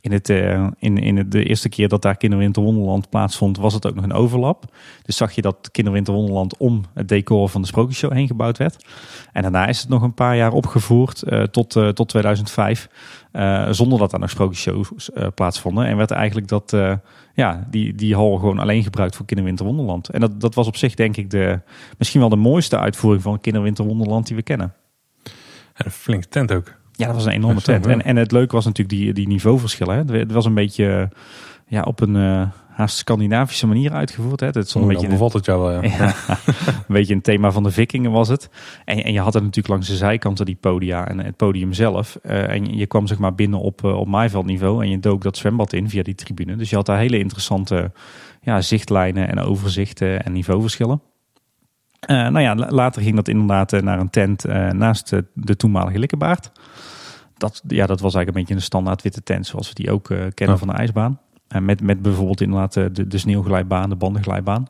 In, het, in, in de eerste keer dat daar Kinderwinter Wonderland plaatsvond, was het ook nog een overlap. Dus zag je dat Kinderwinter Wonderland om het decor van de Sprookjesshow heen gebouwd werd. En daarna is het nog een paar jaar opgevoerd tot, tot 2005. Uh, zonder dat daar nog sprookjesshows uh, plaatsvonden. En werd eigenlijk dat, uh, ja, die, die hal gewoon alleen gebruikt voor Kinderwinter Wonderland. En dat, dat was op zich denk ik de, misschien wel de mooiste uitvoering van Kinderwinter Wonderland die we kennen. En een flinke tent ook. Ja, dat was een enorme tent. En, en het leuke was natuurlijk die, die niveauverschillen. Hè. Het was een beetje ja, op een haast Scandinavische manier uitgevoerd. Hè. Het is een beetje bevalt het jou wel, ja. <laughs> ja. een beetje een thema van de vikingen was het. En, en je had het natuurlijk langs de zijkanten die podia en het podium zelf. Uh, en je kwam zeg maar binnen op, uh, op maaiveldniveau en je dook dat zwembad in via die tribune. Dus je had daar hele interessante ja, zichtlijnen en overzichten en niveauverschillen. Nou ja, later ging dat inderdaad naar een tent naast de, de toenmalige Likkebaard. Dat, ja, dat was eigenlijk een beetje een standaard witte tent zoals we die ook kennen van de ijsbaan. Uh, met, met bijvoorbeeld inderdaad de, de sneeuwglijbaan, de bandenglijbaan.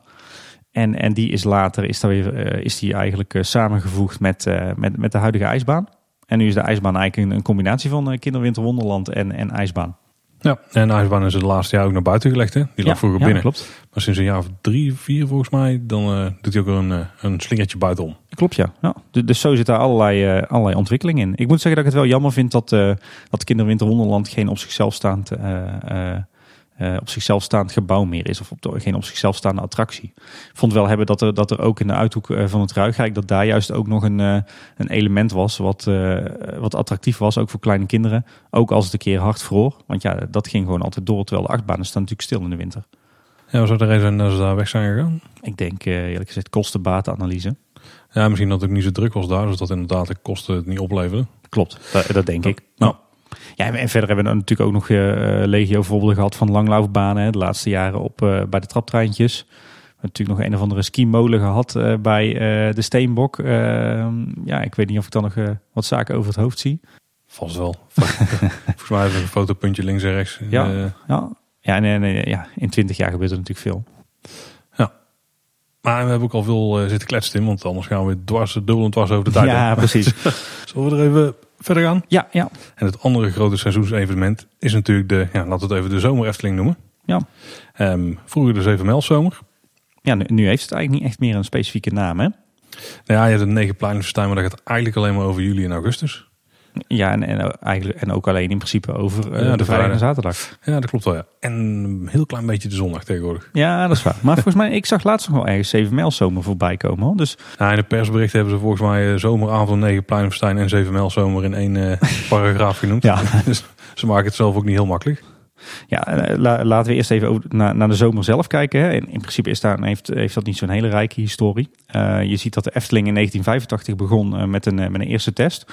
En, en die is later is, daar weer, uh, is die eigenlijk samengevoegd met, met, met de huidige ijsbaan. En nu is de ijsbaan eigenlijk een, een combinatie van Kinderwinterwonderland en, en ijsbaan. Ja, en ijsbaan is het laatste jaar ook naar buiten gelegd. Hè? Die lag vroeger ja, binnen. klopt. Maar sinds een jaar of drie, vier volgens mij, dan doet hij ook een, een slingertje buitenom. Klopt, ja. ja. Dus, zo zit daar allerlei, allerlei ontwikkeling in. Ik moet zeggen dat ik het wel jammer vind dat, dat Kinderwinterwonderland geen op zichzelf staand uh, op zichzelf staand gebouw meer is. Of op de, geen op zichzelf staande attractie. Ik vond wel hebben dat er, dat er ook in de uithoek eh, van het Ruigrijk... dat daar juist ook nog een, uh, een element was wat, uh, wat attractief was. Ook voor kleine kinderen. Ook als het een keer hard vroor. Want ja, dat ging gewoon altijd door. Terwijl de achtbanen staan natuurlijk stil in de winter. Ja, was de reden dat ze daar weg zijn gegaan? Ik denk eerlijk gezegd kosten-batenanalyse. Ja, misschien dat het ook niet zo druk was daar. Dus dat inderdaad de kosten het niet opleveren. Klopt, dat, dat denk ik. Nou, ja, en verder hebben we natuurlijk ook nog uh, legio voorbeelden gehad van langlaufbanen. De laatste jaren op, uh, bij de traptreintjes. We hebben natuurlijk nog een of andere skimolen gehad uh, bij de Steenbok. Ehm, ja, ik weet niet of ik dan nog wat zaken over het hoofd zie. Vast wel. <laughs> Volgens mij hebben we een fotopuntje links en rechts. Ja, ja. Ja, nee, nee, ja, in twintig jaar gebeurt er natuurlijk veel. Ja. Maar we hebben ook al veel zitten kletsen in, want anders gaan we dwars, dubbel en dwars over de tijd. Ja, precies. <laughs> Zullen we er even verder gaan? Ja, ja. En het andere grote seizoensevenement is natuurlijk de, ja, laten we het even de zomer Efteling noemen. Ja. Um, vroeger de 7 zomer. Ja, nu, nu, heeft het eigenlijk niet echt meer een specifieke naam, hè? Nou ja, je hebt een negen pleinenfestijn, maar dat gaat eigenlijk alleen maar over juli en augustus. Ja, en, en, eigenlijk, en ook alleen in principe over uh, ja, de, vrijdag en zaterdag. Ja, dat klopt wel. Ja. En een heel klein beetje de zondag tegenwoordig. Ja, dat is waar. Maar volgens mij, ik zag laatst nog wel ergens 7 mijl zomer voorbij komen. Hoor. Dus... Ja, in de persbericht hebben ze volgens mij zomeravond, negen pleinenfestijn en 7 mijl zomer in één uh, <laughs> paragraaf genoemd. ja. <laughs> dus ze maken het zelf ook niet heel makkelijk. Ja, laten we eerst even naar, de zomer zelf kijken. Hè. In, in, principe is daar, heeft, heeft dat niet zo'n hele rijke historie. Uh, je ziet dat de Efteling in 1985 begon uh, met, een, met een eerste test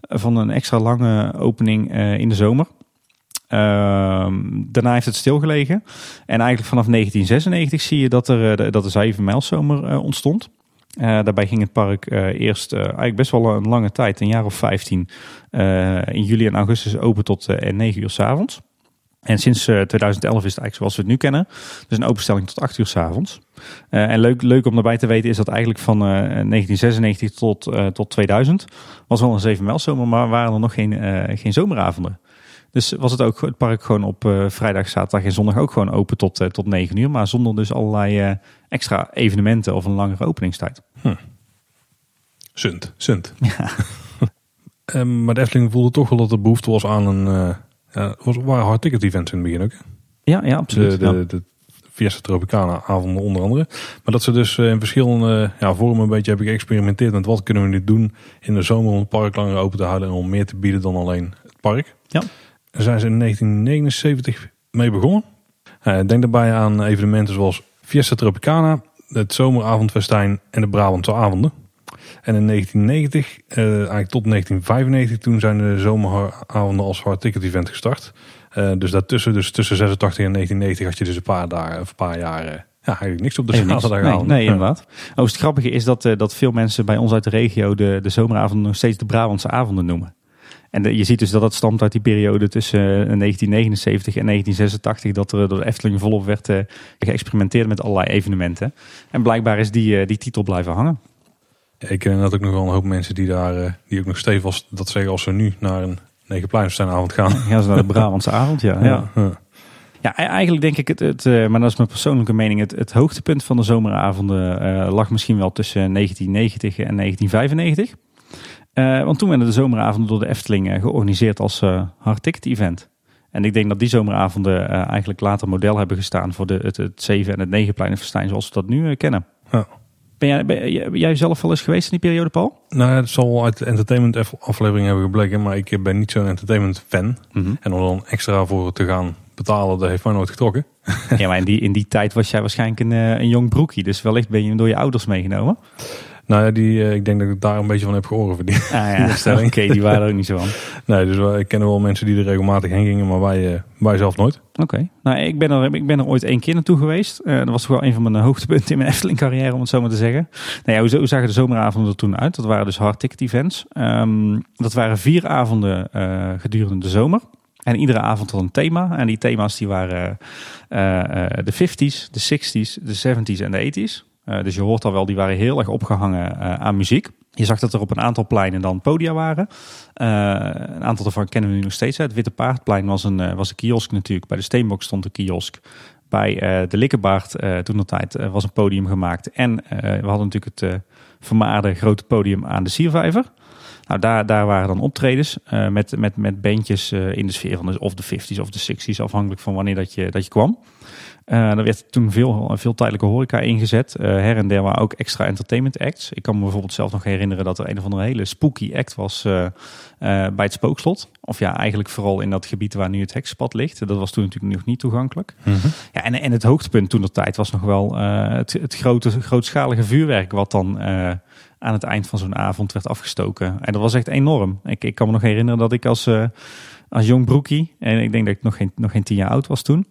van een extra lange opening in de zomer. daarna heeft het stilgelegen. En eigenlijk vanaf 1996 zie je dat er de, dat de 7 mijlzomer ontstond. daarbij ging het park eerst eigenlijk best wel een lange tijd, een jaar of 15, in juli en augustus open tot 9 uur s avonds. En sinds 2011 is het eigenlijk zoals we het nu kennen. Dus een openstelling tot 8 uur s avonds. Uh, en leuk, leuk om daarbij te weten is dat eigenlijk van uh, 1996 tot, uh, tot 2000 was wel een 7 mijl zomer, maar waren er nog geen, geen zomeravonden. Dus was het ook het park gewoon op vrijdag, zaterdag en zondag ook gewoon open tot, tot 9 uur. Maar zonder dus allerlei extra evenementen of een langere openingstijd. Hm. Sunt, sunt. Ja. um, <laughs> maar de Efteling voelde toch wel dat er behoefte was aan een ja, was, waren hard ticket events in het begin ook. Ja, ja, absoluut. De, de, de Fiesta Tropicana avonden onder andere. Maar dat ze dus in verschillende ja, vormen een beetje hebben geëxperimenteerd met wat kunnen we nu doen in de zomer om het park langer open te houden en om meer te bieden dan alleen het park. Ja. Daar zijn ze in 1979 mee begonnen. Ik denk daarbij aan evenementen zoals Fiesta Tropicana, het zomeravondfestijn en de Brabantse avonden. En in 1990, uh, eigenlijk tot 1995, toen zijn de zomeravonden als hard ticket event gestart. Uh, dus daartussen, dus tussen 86 en 1990 had je dus een paar dagen, een paar jaar, ja, eigenlijk niks op de zaterdag nee, nee, inderdaad. Oh, het grappige is dat, uh, dat veel mensen bij ons uit de regio de, de zomeravonden nog steeds de Brabantse avonden noemen. En je ziet dus dat dat stamt uit die periode tussen 1979 en 1986, dat er door de Efteling volop werd geëxperimenteerd met allerlei evenementen. En blijkbaar is die, die titel blijven hangen. Ik ken net ook nog wel een hoop mensen die daar, die ook nog stevig dat zeggen als ze nu naar een Negenpleinsteinavond gaan. Gaan ze naar de Brabantse avond, ja. ja. ja. Ja, e- eigenlijk denk ik het, het uh, maar dat is mijn persoonlijke mening, het, het hoogtepunt van de zomeravonden uh, lag misschien wel tussen 1990 en 1995. Uh, want toen werden de zomeravonden door de Efteling georganiseerd als hard ticket event. En ik denk dat die zomeravonden eigenlijk later model hebben gestaan voor de, het, het 7 en het 9 pleinenfestijn zoals we dat nu kennen. Ja. Ben jij, ben jij zelf wel eens geweest in die periode, Paul? Nou, het zal uit de entertainment aflevering hebben gebleken, maar ik ben niet zo'n entertainment fan. Mhm. En om dan extra voor te gaan betalen, dat heeft mij nooit getrokken. Ja, maar in die, in die tijd was jij waarschijnlijk een, eh, een jong broekie. Dus wellicht ben je door je ouders meegenomen. Nou ja, die, eh, ik denk dat ik daar een beetje van heb gehoord die, ah, ja. Oké, die waren er ook niet zo van. <laughs> Nee, dus ik ken wel mensen die er regelmatig heen gingen, maar wij, uh, wij zelf nooit. Oké, nou ik ben, er, ik ben er ooit één keer naartoe geweest. Uh, dat was toch wel een van mijn hoogtepunten in mijn <laughs> Efteling carrière, om het zo maar te zeggen. Nou ja, hoe, hoe zagen de zomeravonden er toen uit? Dat waren dus hard ticket events. Um, dat waren vier avonden gedurende de zomer. En iedere avond had een thema. En die thema's die waren uh, de 50s, de 60s, de 70s en de 80s. Uh, dus je hoort al wel, die waren heel erg opgehangen aan muziek. Je zag dat er op een aantal pleinen dan podia waren. een aantal daarvan kennen we nu nog steeds. Het Witte Paardplein was een, was een kiosk natuurlijk. Bij de Steenbok stond een kiosk. Bij de Likkebaard toen de tijd was een podium gemaakt. En we hadden natuurlijk het vermaarde grote podium aan de Siervijver. Nou, daar, daar waren dan optredens met, met, met bandjes in de sfeer van de, of de 50s of de 60s, afhankelijk van wanneer dat je, dat je kwam. Uh, er werd toen veel, veel tijdelijke horeca ingezet. her en der waren ook extra entertainment acts. Ik kan me bijvoorbeeld zelf nog herinneren dat er een of andere hele spooky act was bij het Spookslot. Of ja, eigenlijk vooral in dat gebied waar nu het hekspad ligt. Dat was toen natuurlijk nog niet toegankelijk. Mm -hmm. ja, en, en het hoogtepunt toen de tijd was nog wel het, het grote, grootschalige vuurwerk wat dan aan het eind van zo'n avond werd afgestoken. En dat was echt enorm. Ik, ik kan me nog herinneren dat ik als, als jong broekie, en ik denk dat ik nog geen, nog geen tien jaar oud was toen,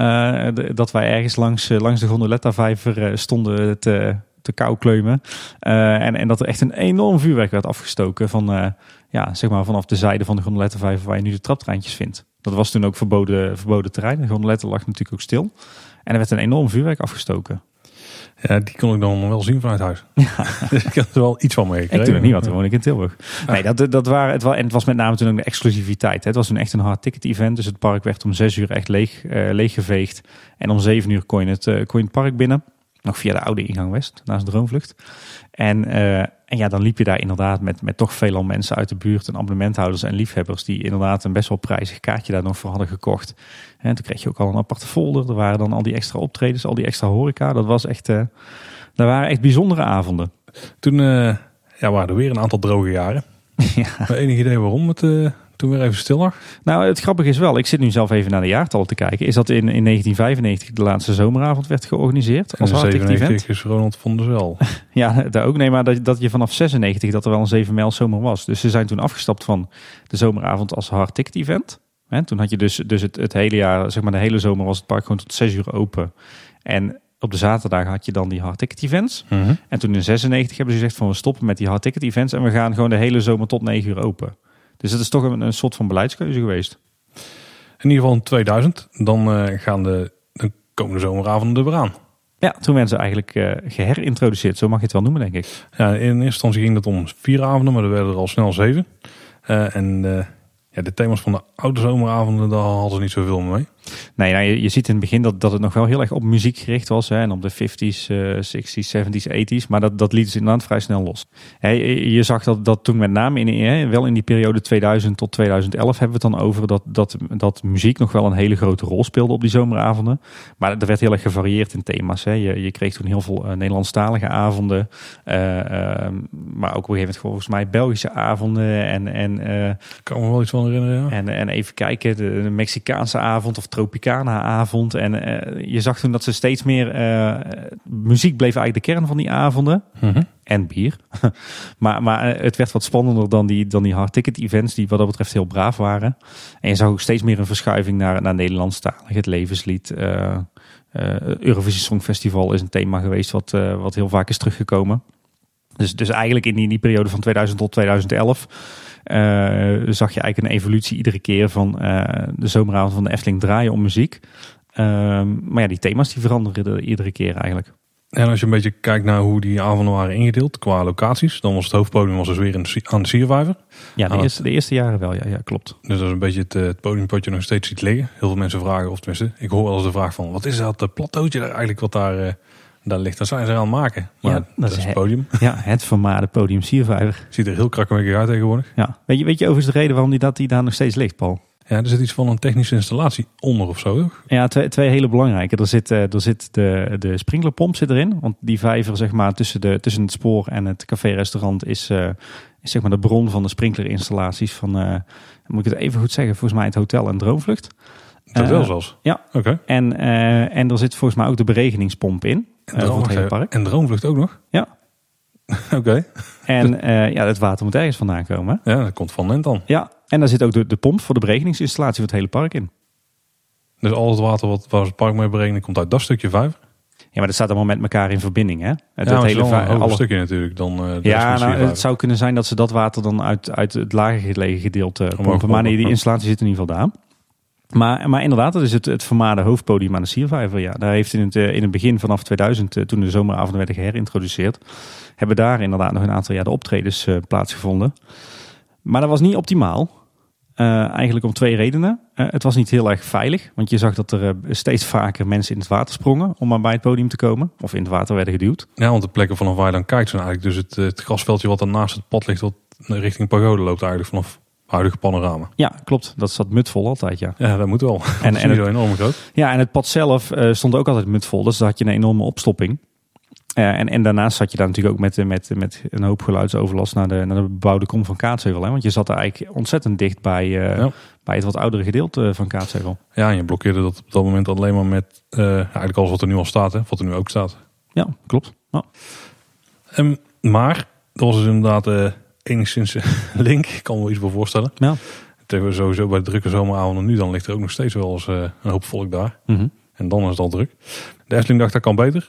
uh, dat wij ergens langs, uh, langs de Gondoletta-vijver stonden te, te koukleumen. en, en dat er echt een enorm vuurwerk werd afgestoken van, ja, zeg maar vanaf de zijde van de Gondoletta-vijver waar je nu de traptreintjes vindt. Dat was toen ook verboden, verboden terrein. De Gondoletta lag natuurlijk ook stil. En er werd een enorm vuurwerk afgestoken. Ja, die kon ik dan wel zien vanuit huis. Ja. <laughs> dus ik had er wel iets van mee Ik doe niet, want toen woon ik in Tilburg. Nee, dat, dat waren, het, was, en het was met name toen ook de exclusiviteit. Hè. Het was toen echt een hard ticket event. Dus het park werd om zes uur echt leeg, uh, leeggeveegd. En om zeven uur kon je, het, uh, kon je het park binnen. Nog via de oude ingang West, naast de Droomvlucht. En, uh, en ja, dan liep je daar inderdaad met, met toch veelal mensen uit de buurt. En abonnementhouders en liefhebbers. Die inderdaad een best wel prijzig kaartje daar nog voor hadden gekocht. En toen kreeg je ook al een aparte folder. Er waren dan al die extra optredens, al die extra horeca. Dat was echt, uh, dat waren echt bijzondere avonden. Toen uh, ja, waren er weer een aantal droge jaren. <laughs> ja. Enig idee waarom het toen weer even stil lag? Nou, het grappige is wel, ik zit nu zelf even naar de jaartallen te kijken. Is dat in, in 1995 de laatste zomeravond werd georganiseerd? Als en 97 is Ronald van der Wel. <laughs> ja, daar ook. Nee, maar dat, dat je vanaf 96 dat er wel een 7 mijl zomer was. Dus ze zijn toen afgestapt van de zomeravond als hard event. En toen had je dus, dus het, het hele jaar, zeg maar de hele zomer was het park gewoon tot 6 uur open. En op de zaterdag had je dan die hard ticket events. Mhm. En toen in 96 hebben ze gezegd van we stoppen met die hard ticket events en we gaan gewoon de hele zomer tot 9 uur open. Dus dat is toch een, een soort van beleidskeuze geweest. In ieder geval in 2000, dan uh, gaan de, de komende zomeravonden er weer aan. Ja, toen werden ze eigenlijk uh, geherintroduceerd, zo mag je het wel noemen, denk ik. Ja, in eerste instantie ging dat om vier avonden, maar er werden er al snel zeven. Uh, en ja, de thema's van de oude zomeravonden, daar hadden ze niet zoveel mee. Nee, nou, je, je, ziet in het begin dat, dat het nog wel heel erg op muziek gericht was. Hè, en op de 50s, uh, 60s, 70s, 80s. Maar dat, dat liet ze inderdaad vrij snel los. Hè, je zag dat, dat toen met name in, hè, wel in die periode 2000 tot 2011 hebben we het dan over dat, dat, dat muziek nog wel een hele grote rol speelde op die zomeravonden. Maar er werd heel erg gevarieerd in thema's. Hè. Je, je kreeg toen heel veel uh, Nederlandstalige avonden. Uh, maar ook op een gegeven moment volgens mij Belgische avonden. En, en, uh, kan me wel iets van herinneren. Ja. En, en even kijken, de, de Mexicaanse avond of Tropicana-avond. En uh, je zag toen dat ze steeds meer... Uh, muziek bleef eigenlijk de kern van die avonden. Mm En bier. <laughs> maar maar uh, het werd wat spannender dan die, dan die hard ticket events... die wat dat betreft heel braaf waren. En je zag ook steeds meer een verschuiving naar, naar Nederlandstalig. Het levenslied... Eurovisie Songfestival is een thema geweest wat, wat heel vaak is teruggekomen. Dus, dus eigenlijk in die, die periode van 2000 tot 2011 eh, zag je eigenlijk een evolutie iedere keer van eh, de zomeravond van de Efteling draaien om muziek. Ehm, maar ja, die thema's die veranderen iedere keer eigenlijk. En als je een beetje kijkt naar hoe die avonden waren ingedeeld qua locaties, dan was het hoofdpodium was dus weer in de, aan de Siervijver. Ja, de, eerste, de eerste jaren wel, ja, ja klopt. Dus dat is een beetje het, eh, het podiumpotje nog steeds ziet liggen. Heel veel mensen vragen, of tenminste, ik hoor wel eens de vraag van, wat is dat eh, plateautje daar eigenlijk wat daar, eh, daar ligt? Dat zijn ze aan het maken. Maar Ja, dat, dat is het he- podium. <laughs> Ja, het vermaarde podium Siervijver. Ziet er heel krakkemikkig uit tegenwoordig. Ja. Weet, je, weet je overigens de reden waarom die, dat die daar nog steeds ligt, Paul? Ja, er zit iets van een technische installatie onder of zo. toch? Ja, twee, twee hele belangrijke. Er zit, eh, er zit de, de sprinklerpomp zit erin. Want die vijver zeg maar, tussen, de, tussen het spoor en het café-restaurant is, eh, is zeg maar de bron van de sprinklerinstallaties van, eh, moet ik het even goed zeggen, volgens mij het hotel en Droomvlucht. Dat wel zelfs. ja. Oké. En, en er zit volgens mij ook de beregeningspomp in. En, voor het hele droom- park. en droomvlucht ook nog? Ja. <laughs> Oké. En eh, ja, het water moet ergens vandaan komen. Ja, dat komt van Nent dan. Ja, en daar zit ook de, de pomp voor de beregeningsinstallatie voor het hele park in. Dus al het water wat, waar het park mee berekenen komt uit dat stukje vijver. Ja, maar dat staat allemaal met elkaar in verbinding, hè? Het, ja, va- een alle- stukje natuurlijk dan eh, Ja, van nou, het zou kunnen zijn dat ze dat water dan uit, uit het lager gelegen gedeelte pompen. Maar nee, die installatie zit in ieder geval daar. Maar, maar inderdaad, dat is het, het vermaarde hoofdpodium aan de Siervijver. Ja, daar heeft in het, eh, in het begin vanaf 2000, eh, toen de zomeravonden werden geherintroduceerd, hebben daar inderdaad nog een aantal jaar de optredens eh, plaatsgevonden. Maar dat was niet optimaal. Eigenlijk om twee redenen. Het was niet heel erg veilig, want je zag dat er steeds vaker mensen in het water sprongen om maar bij het podium te komen. Of in het water werden geduwd. Ja, want de plekken vanaf waar je dan kijkt zijn eigenlijk dus het, grasveldje wat dan naast het pad ligt, wat richting Pagode loopt eigenlijk vanaf huidige panorama. Ja, klopt. Dat zat mutvol altijd, ja. Ja, dat moet wel. En- <laughs> En, het- enorm groot. Ja, en het pad zelf eh, stond ook altijd mutvol. Dus daar had je een enorme opstopping. Eh, en, en daarnaast zat je daar natuurlijk ook met, eh, met, met een hoop geluidsoverlast naar de, naar de bebouwde kom van Kaatsheuvel. Hè? Want je zat er eigenlijk ontzettend dicht bij, Ja. bij het wat oudere gedeelte van Kaatsheuvel. Ja, en je blokkeerde dat op dat moment alleen maar met eigenlijk alles wat er nu al staat, hè, wat er nu ook staat. Ja, klopt. Ja. Ehm, maar, dat was dus inderdaad enigszins <laughs> link. Ik kan me wel iets voor voorstellen. Ja. Tegen sowieso bij de drukke zomeravonden nu, dan ligt er ook nog steeds wel eens eh, een hoop volk daar. Mhm. En dan is het al druk. De Efteling dacht dat kan beter.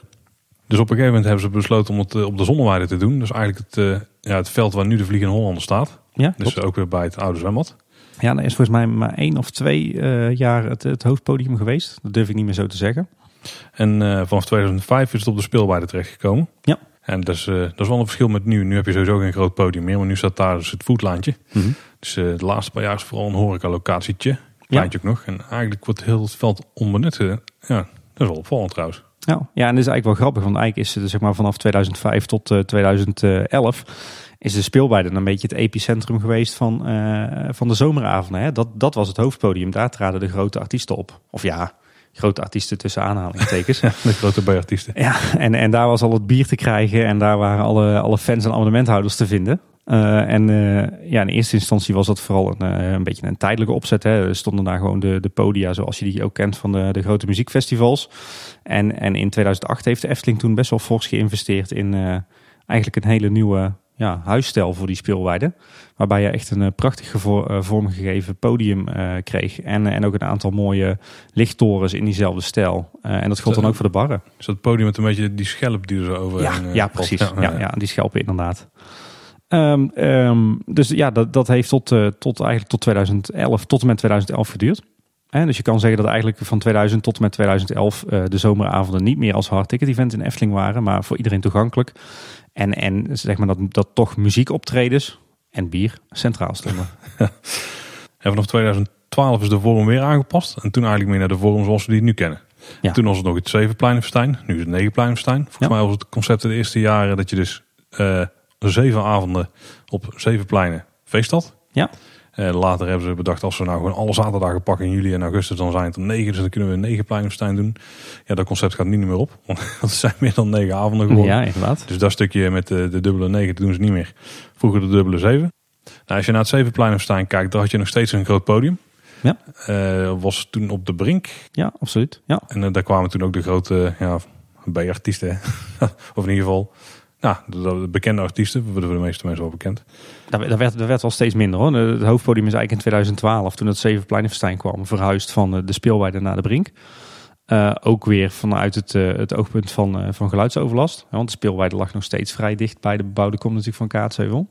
Dus op een gegeven moment hebben ze besloten om het eh, op de zonneweide te doen. Dus eigenlijk het, eh, ja, het veld waar nu de Vliegende Hollander staat. Ja, Dus klopt. ook weer bij het oude zwembad. ja, er is volgens mij maar één of twee eh, jaar het, het hoofdpodium geweest. Dat durf ik niet meer zo te zeggen. En vanaf 2005 is het op de speelweide terechtgekomen. Ja. En dat is, eh, dat is wel een verschil met nu. Nu heb je sowieso geen groot podium meer. Maar nu staat daar dus het voetlaantje. Mhm. Dus eh, de laatste paar jaar is vooral een horecalocatietje. Kleintje ook nog. En eigenlijk wordt heel het veld onbenut. eh, Ja, dat is wel opvallend trouwens. Ja, ja, en dat is eigenlijk wel grappig, want eigenlijk is het zeg maar vanaf 2005 tot eh, 2011 is de speelweide een beetje het epicentrum geweest van, van de zomeravonden. Hè? Dat, dat was het hoofdpodium, daar traden de grote artiesten op. Of ja, grote artiesten tussen aanhalingstekens. <laughs> De grote bijartiesten. ja, en, en daar was al het bier te krijgen en daar waren alle, alle fans en abonnementhouders te vinden. Eh, en eh, ja, in eerste instantie was dat vooral een, eh, een beetje een tijdelijke opzet. Hè. Er stonden daar gewoon de, de podia zoals je die ook kent van de, de grote muziekfestivals. En, en in 2008 heeft de Efteling toen best wel fors geïnvesteerd in eigenlijk een hele nieuwe ja, huisstijl voor die speelweide. Waarbij je echt een eh, prachtig eh, vormgegeven podium eh, kreeg. En, en ook een aantal mooie lichttorens in diezelfde stijl. En dat gold dan ook voor de barren. Dus dat podium met een beetje die schelp die er zo over. Ja, ja precies. Ja, ja, die schelpen inderdaad. Ehm, ehm, dus ja, dat, dat heeft tot, eh, tot eigenlijk tot 2011, tot en met 2011 geduurd. En dus je kan zeggen dat eigenlijk van 2000 tot en met 2011 eh, de zomeravonden niet meer als hard ticket event in Efteling waren, maar voor iedereen toegankelijk. En, en zeg maar dat, dat toch muziekoptredens en bier centraal stonden. <laughs> En vanaf 2012 is de vorm weer aangepast. En toen eigenlijk meer naar de vorm zoals we die nu kennen. Ja. Toen was het nog het Zevenpleinenfestijn. Nu is het Negenpleinenfestijn. Volgens Ja. mij was het concept in de eerste jaren dat je dus eh, zeven avonden op zeven pleinen feest had. Ja. Eh, later hebben ze bedacht, als we nou gewoon alle zaterdagen pakken in juli en augustus, dan zijn het er negen. Dus dan kunnen we een negenpleinenfestijn doen. Ja, dat concept gaat niet meer op. <laughs> Want het zijn meer dan negen avonden geworden. Ja, inderdaad. Dus dat stukje met de, de dubbele 9 doen ze niet meer. Vroeger de dubbele 7. Nou, als je naar het Zevenpleinenfestijn kijkt, dan had je nog steeds een groot podium. Ja. Eh, was toen op de brink. Ja, absoluut. Ja. En eh, daar kwamen toen ook de grote ja, B-artiesten. <laughs> of in ieder geval, nou, de, de bekende artiesten. Voor de, meeste mensen wel bekend. Dat, werd, dat werd wel steeds minder hoor. Het hoofdpodium is eigenlijk in 2012, toen het Zevenpleinenfestijn kwam, verhuisd van de, de speelweide naar de Brink. Uh, ook weer vanuit het, uh, het oogpunt van, van geluidsoverlast. Want de speelweide lag nog steeds vrij dicht bij de bebouwde kom natuurlijk van Kaatsheuvel.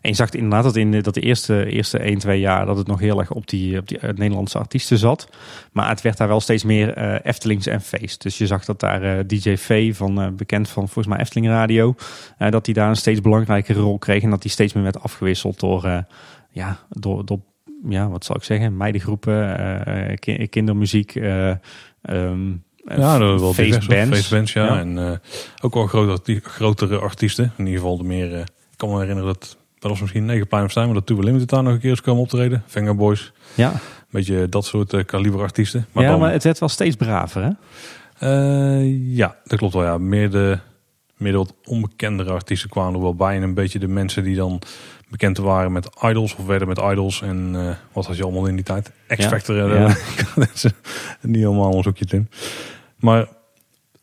En je zag inderdaad dat in de, dat de eerste, eerste 1, 2 jaar dat het nog heel erg op die, op die Nederlandse artiesten zat. Maar het werd daar wel steeds meer Eftelings en feest. Dus je zag dat daar DJ V, van, bekend van volgens mij Efteling Radio, dat hij daar een steeds belangrijkere rol kreeg. En dat hij steeds meer werd afgewisseld door, ja, door, door ja, wat zal ik zeggen, meidengroepen, kindermuziek, Um, ja, dat wel facebands. bands ja. ja. En uh, ook wel grote, grotere artiesten. In ieder geval de meer... Uh, ik kan me herinneren dat... Dat was misschien Negenplein of staan, maar dat Tuba Limited daar nog een keer eens komen optreden. Venga Boys. Ja. Een beetje dat soort uh, kaliber artiesten. Maar ja, maar het werd wel steeds braver, hè? ja, dat klopt wel. Ja. Meer de, meer de wat onbekendere artiesten kwamen er wel bij. En een beetje de mensen die dan bekend waren met idols of werden met idols. En uh, wat had je allemaal in die tijd? X-Factor. Ja. Ja. <laughs> niet allemaal ons zoekje in. Maar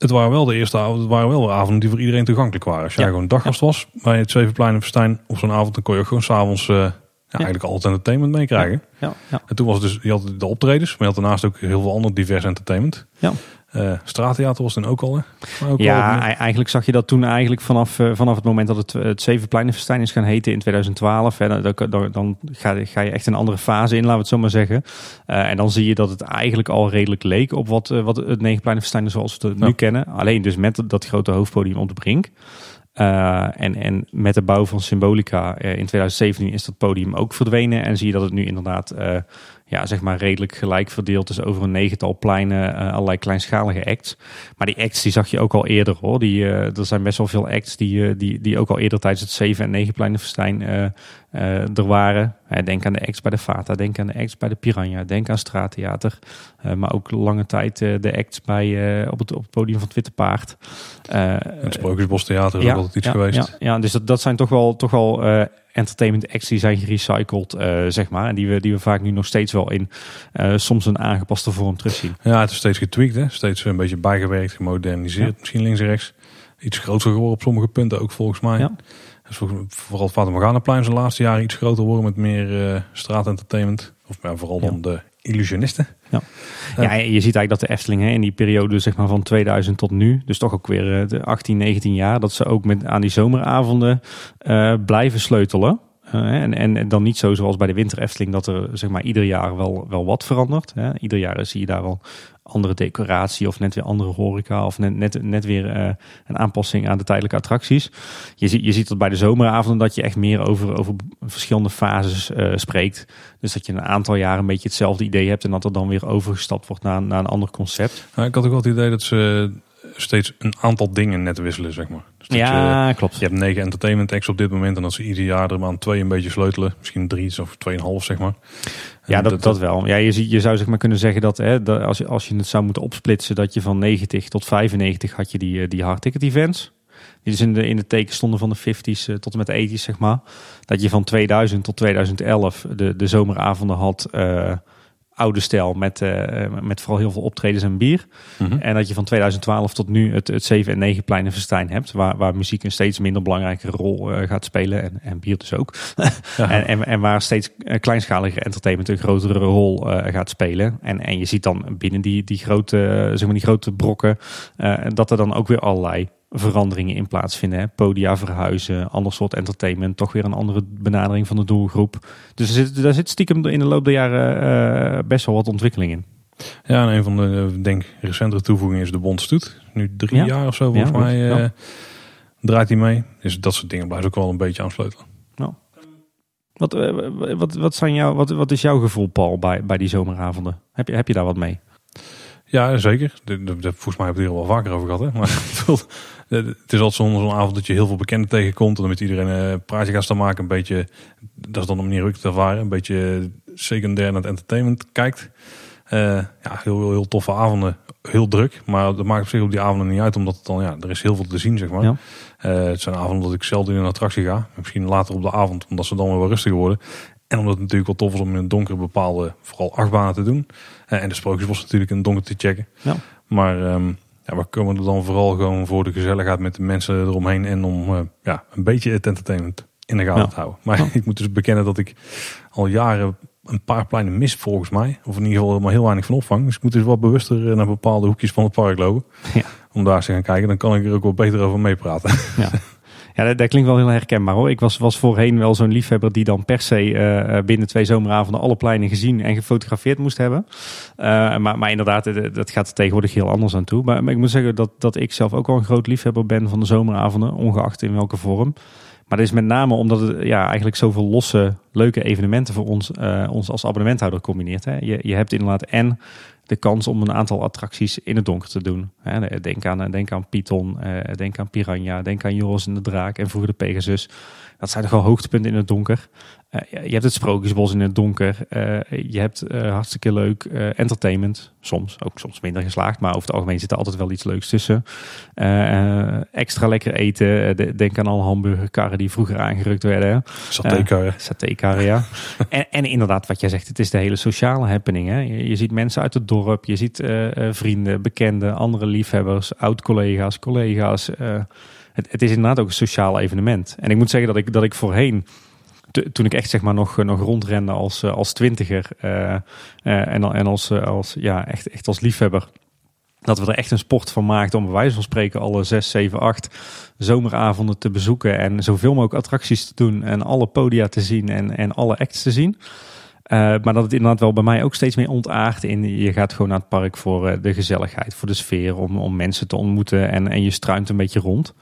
het waren wel de eerste avond, het waren wel de avonden die voor iedereen toegankelijk waren. Als jij gewoon daggast was bij het Zevenplein in Verstijn op zo'n avond, dan kon je ook gewoon s'avonds uh, ja, eigenlijk altijd entertainment meekrijgen. Ja, ja. En toen was het dus, je had de optredens, maar je had daarnaast ook heel veel ander divers entertainment. Ja. Uh, straattheater was dan ook al, hè? Ook ja, eigenlijk zag je dat toen eigenlijk vanaf, uh, vanaf het moment dat het, het Zevenpleinenfestijn is gaan heten in 2012. Hè, dan, dan, dan ga, ga, je echt een andere fase in, laten we het zo maar zeggen. Uh, en dan zie je dat het eigenlijk al redelijk leek op wat, wat het Negenpleinenfestijn is zoals we het ja. nu kennen. Alleen dus met dat grote hoofdpodium op de brink. En, en met de bouw van Symbolica in 2017 is dat podium ook verdwenen. En zie je dat het nu inderdaad ja, zeg maar redelijk gelijk verdeeld is over een negental pleinen, allerlei kleinschalige acts. Maar die acts die zag je ook al eerder hoor. Die, er zijn best wel veel acts die, die, die ook al eerder tijdens het 7 en 9 pleinenfestijn uh, er waren. denk aan de acts bij de Fata, denk aan de acts bij de Piranha, denk aan Straattheater. Uh, maar ook lange tijd uh, de acts bij, op, het, op het podium van het Witte Paard. het Sprookjesbos Theater is ja, ook altijd iets ja, geweest. Ja, ja, dus dat, dat zijn toch wel, toch wel entertainment acts die zijn gerecycled, zeg maar. En die we, die we vaak nu nog steeds wel in soms een aangepaste vorm terugzien. Ja, het is steeds getweakt, hè? steeds een beetje bijgewerkt, gemoderniseerd. Misschien links en rechts. Iets groter geworden op sommige punten ook volgens mij. Ja. Dus vooral het Vater Plein is de laatste jaren iets groter worden met meer uh, straatentertainment. Of ja, vooral dan de illusionisten. Ja. ja, je ziet eigenlijk dat de Efteling hè, in die periode zeg maar, van 2000 tot nu, dus toch ook weer uh, de 18, 19 jaar, dat ze ook met, aan die zomeravonden uh, blijven sleutelen. En, en, en, dan niet zo zoals bij de Winter Efteling, dat er zeg maar, ieder jaar wel, wel wat verandert. Hè. Ieder jaar zie je daar wel andere decoratie of net weer andere horeca of net, net, net weer uh, een aanpassing aan de tijdelijke attracties. Je, ziet je ziet dat bij de zomeravonden dat je echt meer over, over verschillende fases uh, spreekt. Dus dat je een aantal jaren een beetje hetzelfde idee hebt en dat er dan weer overgestapt wordt naar, naar een ander concept. Nou, ik had ook wel het idee dat ze steeds een aantal dingen net wisselen, zeg maar. Dus ja, klopt. Je hebt negen entertainment acts op dit moment en dat ze ieder jaar er aan twee een beetje sleutelen. Misschien drie of tweeënhalf, zeg maar. Ja, dat, dat, wel. Ja, je, je zou zeg maar kunnen zeggen dat, hè, dat als, je, als je het zou moeten opsplitsen, dat je van 90 tot 95 had je die, eh, die hard ticket events. Die dus in de, in de teken stonden van de 50s uh, tot en met de 80s, zeg maar. Dat je van 2000 tot 2011 de, de zomeravonden had. Uh, oude stijl met, uh, met vooral heel veel optredens en bier. Mm -hmm. En dat je van 2012 tot nu het, het 7 en 9 pleinen Verstijn hebt, waar, waar muziek een steeds minder belangrijke rol uh, gaat spelen en, en bier dus ook. <laughs> Ja. en, en, en, waar steeds kleinschalige entertainment een grotere rol uh, gaat spelen. En, en je ziet dan binnen die, die, grote, zeg maar die grote brokken dat er dan ook weer allerlei veranderingen in plaatsvinden. Hè? Podia verhuizen, ander soort entertainment, toch weer een andere benadering van de doelgroep. Dus er zit, daar zit stiekem in de loop der jaren uh, best wel wat ontwikkeling in. Ja, en een van de denk recentere toevoegingen is de Bondstoet. Nu drie ja. jaar of zo volgens ja, mij uh, ja. draait hij mee. Dus dat soort dingen blijven ook wel een beetje aansluiten. Nou. Wat, wat, wat, zijn jouw, wat, wat is jouw gevoel, Paul, bij, bij die zomeravonden? Heb je, heb je daar wat mee? Ja, zeker. De, de, de, volgens mij hebben we het hier al wel vaker over gehad. Hè? Maar <laughs> het is altijd zo'n avond dat je heel veel bekenden tegenkomt. En dan met iedereen een praatje gaat staan maken. Een beetje, dat is dan een manier hoe ik het ervaren. Een beetje secundair naar het entertainment kijkt. Uh, ja, heel, heel, heel, toffe avonden. Heel druk. Maar dat maakt op zich op die avonden niet uit. Omdat het dan, ja, er is heel veel te zien, zeg maar. Ja. Uh, het zijn avonden dat ik zelden in een attractie ga. Misschien later op de avond, omdat ze dan weer wat rustiger worden. En omdat het natuurlijk wel tof is om in het donker bepaalde, vooral achtbanen te doen. Uh, en de sprookjes was natuurlijk in het donker te checken. Ja. Maar um, ja, we komen er dan vooral gewoon voor de gezelligheid met de mensen eromheen. En om uh, ja, een beetje het entertainment in de gaten ja. te houden. Maar <laughs> ik moet dus bekennen dat ik al jaren een paar pleinen mist volgens mij. Of in ieder geval maar heel weinig van opvang. Dus ik moet dus wat bewuster eh, naar bepaalde hoekjes van het park lopen. Ja. Om daar eens te gaan kijken. Dan kan ik er ook wel beter over meepraten. Ja. <laughs> Ja, dat, klinkt wel heel herkenbaar hoor. Ik was, was voorheen wel zo'n liefhebber die dan per se eh, eh, binnen twee zomeravonden alle pleinen gezien en gefotografeerd moest hebben. Uh, maar, maar inderdaad, dat gaat er tegenwoordig heel anders aan toe. Maar, maar, ik moet zeggen dat, dat ik zelf ook wel een groot liefhebber ben van de zomeravonden, ongeacht in welke vorm. Maar dat is met name omdat het ja, eigenlijk zoveel losse, leuke evenementen voor ons, uh, ons als abonnementhouder combineert. Hè. Je, je hebt inderdaad en de kans om een aantal attracties in het donker te doen. Denk aan, denk aan Python, eh, denk aan Piranha, denk aan Joris en de Draak en vroeger de Pegasus. Dat zijn toch wel hoogtepunten in het donker. Uh, je hebt het Sprookjesbos in het donker. Je hebt hartstikke leuk entertainment. Soms, ook soms minder geslaagd. Maar over het algemeen zit er altijd wel iets leuks tussen. extra lekker eten. denk aan alle hamburgerkarren die vroeger aangerukt werden. Satékarren. Satékarren, <laughs> en, en, inderdaad, wat jij zegt, het is de hele sociale happening. Hè? Je, ziet mensen uit het dorp. Je ziet vrienden, bekenden, andere liefhebbers, oud-collega's, collega's. Het, het, is inderdaad ook een sociaal evenement. En ik moet zeggen dat ik, dat ik voorheen toen ik echt zeg maar nog, nog rondrende als, eh, als twintiger uh, uh, en, en als, als, ja, echt, echt als liefhebber. Dat we er echt een sport van maakten om bij wijze van spreken alle zes, zeven, acht zomeravonden te bezoeken. En zoveel mogelijk attracties te doen en alle podia te zien en, en alle acts te zien. maar dat het inderdaad wel bij mij ook steeds meer ontaart in. Je gaat gewoon naar het park voor de gezelligheid, voor de sfeer, om, om mensen te ontmoeten en, en je struint een beetje rond.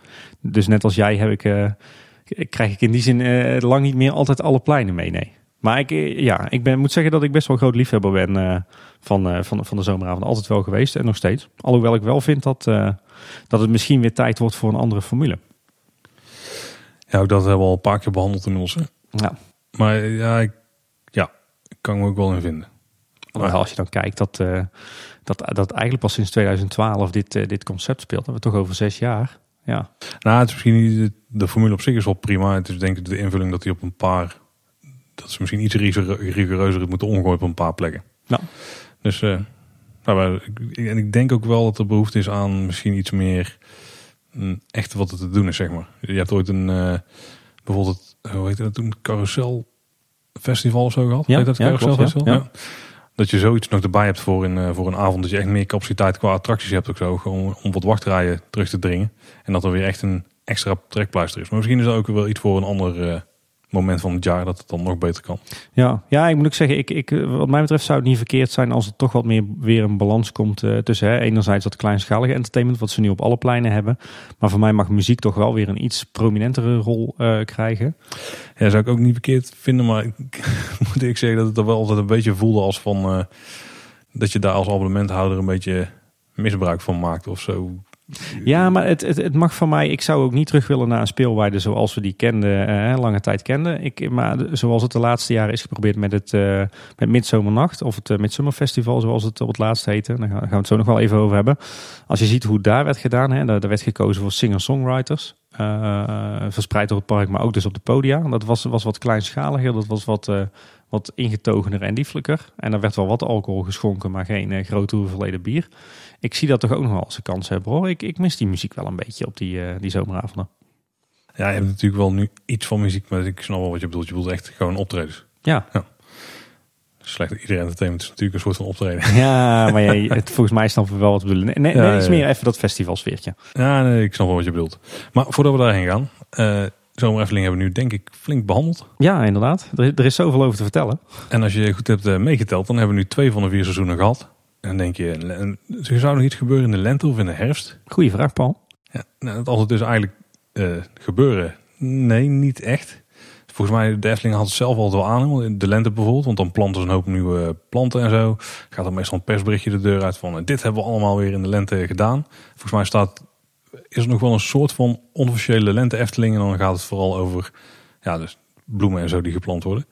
Dus net als jij heb ik krijg ik in die zin lang niet meer altijd alle pleinen mee. Nee. Maar ik, eh, ja, ik ben, moet zeggen dat ik best wel groot liefhebber ben uh, van, van, van de zomeravond. Altijd wel geweest en nog steeds. Alhoewel ik wel vind dat, dat het misschien weer tijd wordt voor een andere formule. Ja, ook dat hebben we al een paar keer behandeld in onze. Ja. Maar ja, ik, ja, ik kan me ook wel in vinden. Maar als je dan kijkt dat, dat, dat eigenlijk pas sinds 2012 dit, dit concept speelt, hebben we toch over zes jaar. Ja. Nou, het is misschien niet, de formule op zich is wel prima. Het is denk ik de invulling dat hij op een paar, dat ze misschien iets rigoureuzer het moeten omgooien op een paar plekken. Ja. Dus, uh, nou, en ik denk ook wel dat er behoefte is aan misschien iets meer mm, echt wat er te doen is, zeg maar. Je hebt ooit een, uh, bijvoorbeeld, hoe heet dat toen, carousel festival of zo gehad? Ja, heet dat ja, carousel klopt, festival? ja. Ja. Dat je zoiets nog erbij hebt voor een, uh, voor een avond. Dat je echt meer capaciteit qua attracties hebt ook zo. Om, om wat wachtrijen terug te dringen. En dat er weer echt een extra trekpleister is. Maar misschien is dat ook wel iets voor een ander moment van het jaar dat het dan nog beter kan. Ja, ja ik moet ook zeggen, ik, ik, wat mij betreft zou het niet verkeerd zijn als er toch wat meer weer een balans komt uh, tussen hè, enerzijds dat kleinschalige entertainment, wat ze nu op alle pleinen hebben. Maar voor mij mag muziek toch wel weer een iets prominentere rol uh, krijgen. Ja, zou ik ook niet verkeerd vinden, maar ik, <laughs> moet ik zeggen dat het er wel altijd een beetje voelde als van dat je daar als abonnementhouder een beetje misbruik van maakt of zo. Ja, maar het, het, mag van mij. Ik zou ook niet terug willen naar een speelwaarde zoals we die kenden, eh, lange tijd kenden. Ik, maar zoals het de laatste jaren is geprobeerd met het uh, met Midzomernacht of het uh, zoals het op het laatst heette. Daar gaan we het zo nog wel even over hebben. Als je ziet hoe daar werd gedaan, hè, daar, werd gekozen voor singer-songwriters. Verspreid door het park, maar ook dus op de podia. Dat was, was wat kleinschaliger, dat was wat, uh, wat ingetogener en lieflijker. En er werd wel wat alcohol geschonken, maar geen grote hoeveelheden bier. Ik zie dat toch ook nog wel als een kans hebben hoor. Ik, ik mis die muziek wel een beetje op die, die zomeravonden. Ja, je hebt natuurlijk wel nu iets van muziek, maar ik snap wel wat je bedoelt. Je bedoelt echt gewoon optredens. Ja. ja. Slecht, iedere entertainment is natuurlijk een soort van optreden. Ja, maar jij, het, volgens mij snappen we wel wat we bedoelen. Nee, nee, ja, iets meer even dat festivalsfeertje. Ja, nee, ik snap wel wat je bedoelt. Maar voordat we daarheen gaan, uh, Zomer Efteling hebben we nu denk ik flink behandeld. Ja, inderdaad. Er, er, is zoveel over te vertellen. En als je goed hebt uh, meegeteld, dan hebben we nu twee van de vier seizoenen gehad. En dan denk je, er zou nog iets gebeuren in de lente of in de herfst? Goeie vraag, Paul. Ja, nou, het altijd dus eigenlijk uh, gebeuren. Nee, niet echt. Volgens mij, de Efteling had het zelf al wel aan. De lente bijvoorbeeld, want dan planten ze een hoop nieuwe planten en zo. Gaat er meestal een persberichtje de deur uit van... dit hebben we allemaal weer in de lente gedaan. Volgens mij staat, is er nog wel een soort van onofficiële lente Efteling. En dan gaat het vooral over ja, dus bloemen en zo die geplant worden.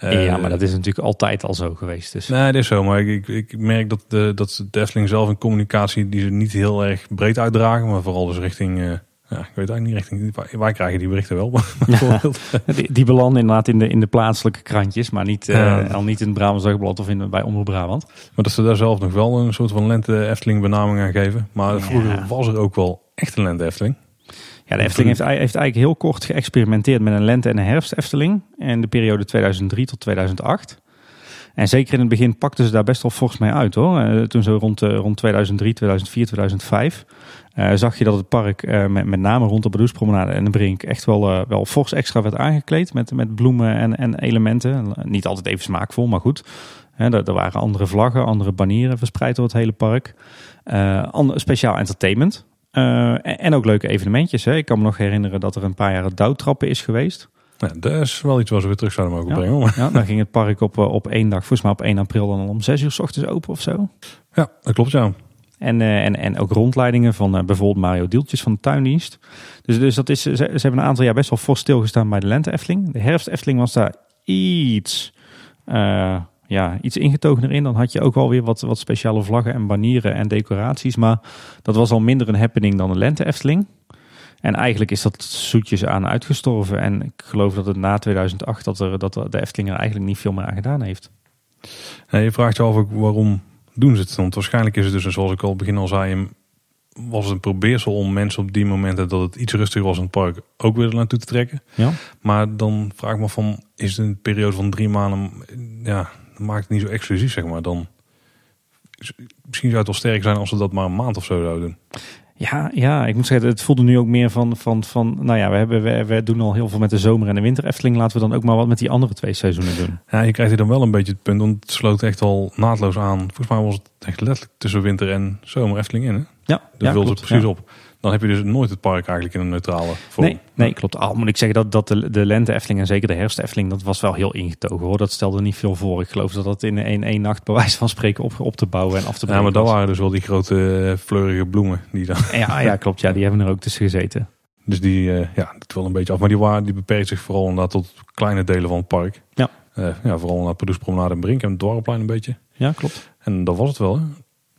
Ja, maar dat is natuurlijk altijd al zo geweest. Dus. Nee, dat is zo. Maar ik, ik, merk dat de, dat de Efteling zelf in communicatie... die ze niet heel erg breed uitdragen. Maar vooral dus richting... Uh, ja, ik weet eigenlijk niet richting. Wij, krijgen die berichten wel. <laughs> <laughs> Ja, die, die belanden inderdaad in de, in de plaatselijke krantjes, maar niet, uh, al niet in het Brabants Dagblad of in, bij Omroep Brabant. Maar dat ze daar zelf nog wel een soort van lente Efteling benaming aan geven. Maar vroeger was er ook wel echt een lente Efteling. Ja, de Efteling heeft, heeft eigenlijk heel kort geëxperimenteerd met een lente- en een herfst Efteling. En de periode 2003 tot 2008. En zeker in het begin pakten ze daar best wel fors mee uit hoor. Eh, toen zo rond, eh, rond 2003, 2004, 2005 eh, zag je dat het park eh, met, met name rond de Badoespromenade en de Brink echt wel, eh, wel fors extra werd aangekleed met, met bloemen en, en elementen. Niet altijd even smaakvol, maar goed. Er, er waren andere vlaggen, andere banieren verspreid door het hele park. Speciaal entertainment. Eh, en, ook leuke evenementjes. Hè. Ik kan me nog herinneren dat er een paar jaar het douwtrappen is geweest. Ja, dat is wel iets wat we weer terug zouden mogen Ja. brengen. Ja, dan ging het park op, eh, op één dag, volgens mij op 1 april, dan om 6 uur s ochtends open of zo. Ja, dat klopt ja. En, eh, en, en ook rondleidingen van bijvoorbeeld Mario Dieltjes van de tuindienst. Dus, dus dat is, ze, ze hebben een aantal jaar best wel fors stilgestaan bij de lente Efteling. De herfst Efteling was daar iets, ja, iets ingetogener in. Dan had je ook wel weer wat, wat speciale vlaggen en banieren en decoraties. Maar dat was al minder een happening dan de lente Efteling. En eigenlijk is dat zoetjes aan uitgestorven. En ik geloof dat het na 2008 dat, er, dat de Efteling er eigenlijk niet veel meer aan gedaan heeft. Je vraagt je af ook waarom doen ze het? Want waarschijnlijk is het dus, zoals ik al begin al zei, was het een probeersel om mensen op die momenten dat het iets rustiger was in het park ook weer er naartoe te trekken. Ja. Maar dan vraag ik me van, is het een periode van drie maanden, ja, maakt het niet zo exclusief zeg maar. Dan, misschien zou het wel sterk zijn als ze dat maar een maand of zo zouden doen. Ja, ja, ik moet zeggen, het voelde nu ook meer van, van, van nou ja, we, hebben, we, we doen al heel veel met de zomer en de winter Efteling. Laten we dan ook maar wat met die andere twee seizoenen doen. Ja, je krijgt hier dan wel een beetje het punt, want het sloot echt al naadloos aan. Volgens mij was het echt letterlijk tussen winter en zomer Efteling in. Hè? Ja, Dat ja, ze precies ja. op. Dan heb je dus nooit het park eigenlijk in een neutrale vorm. Nee, nee, klopt. Al moet ik zeggen dat, dat de, de lente Efteling en zeker de herfst Efteling, dat was wel heel ingetogen hoor. Dat stelde niet veel voor. Ik geloof dat dat in één, één nacht bij wijze van spreken op, op te bouwen en af te Ja, brengen maar dat was. waren dus wel die grote eh, fleurige bloemen. Die dan, Ja, <laughs> ja, klopt. Ja, die hebben er ook tussen gezeten. dus die, eh, ja, dat wel een beetje af. Maar die, waren, die beperkt zich vooral inderdaad tot kleine delen van het park. Ja. Eh, ja, vooral naar het Padoespromenade en Brink en het een beetje. Ja, klopt. En dat was het wel. Hè?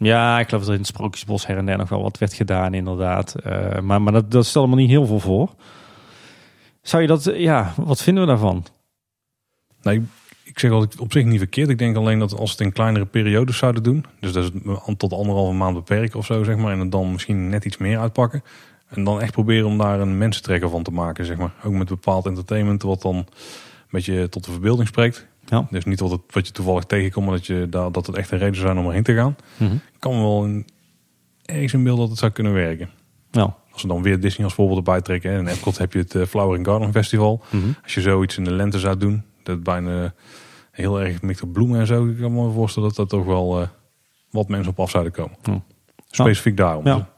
Ja, ik geloof dat in het Sprookjesbos her en der nog wel wat werd gedaan, inderdaad. Eh, maar maar dat, dat stelde me niet heel veel voor. Zou je dat, eh, ja, wat vinden we daarvan? Nee, ik, ik zeg wel op zich niet verkeerd. Ik denk alleen dat als het in kleinere periodes zouden doen. Dus dat is het tot anderhalve maand beperken of zo, zeg maar. En het dan misschien net iets meer uitpakken. En dan echt proberen om daar een mensentrekker van te maken, zeg maar. Ook met bepaald entertainment wat dan een beetje tot de verbeelding spreekt. Ja. Dus niet wat, je toevallig tegenkomt, maar dat, je, dat het echt een reden zou zijn om erheen te gaan. Mhm. Ik kan wel een, ergens in beeld dat het zou kunnen werken. Ja. Als we dan weer Disney als voorbeeld erbij trekken. hè. In Epcot heb je het eh, Flower and Garden Festival. Mhm. Als je zoiets in de lente zou doen, dat bijna heel erg mikt op bloemen en zo. Ik kan me voorstellen dat dat toch wel eh, wat mensen op af zouden komen. Ja. Specifiek daarom. Ja.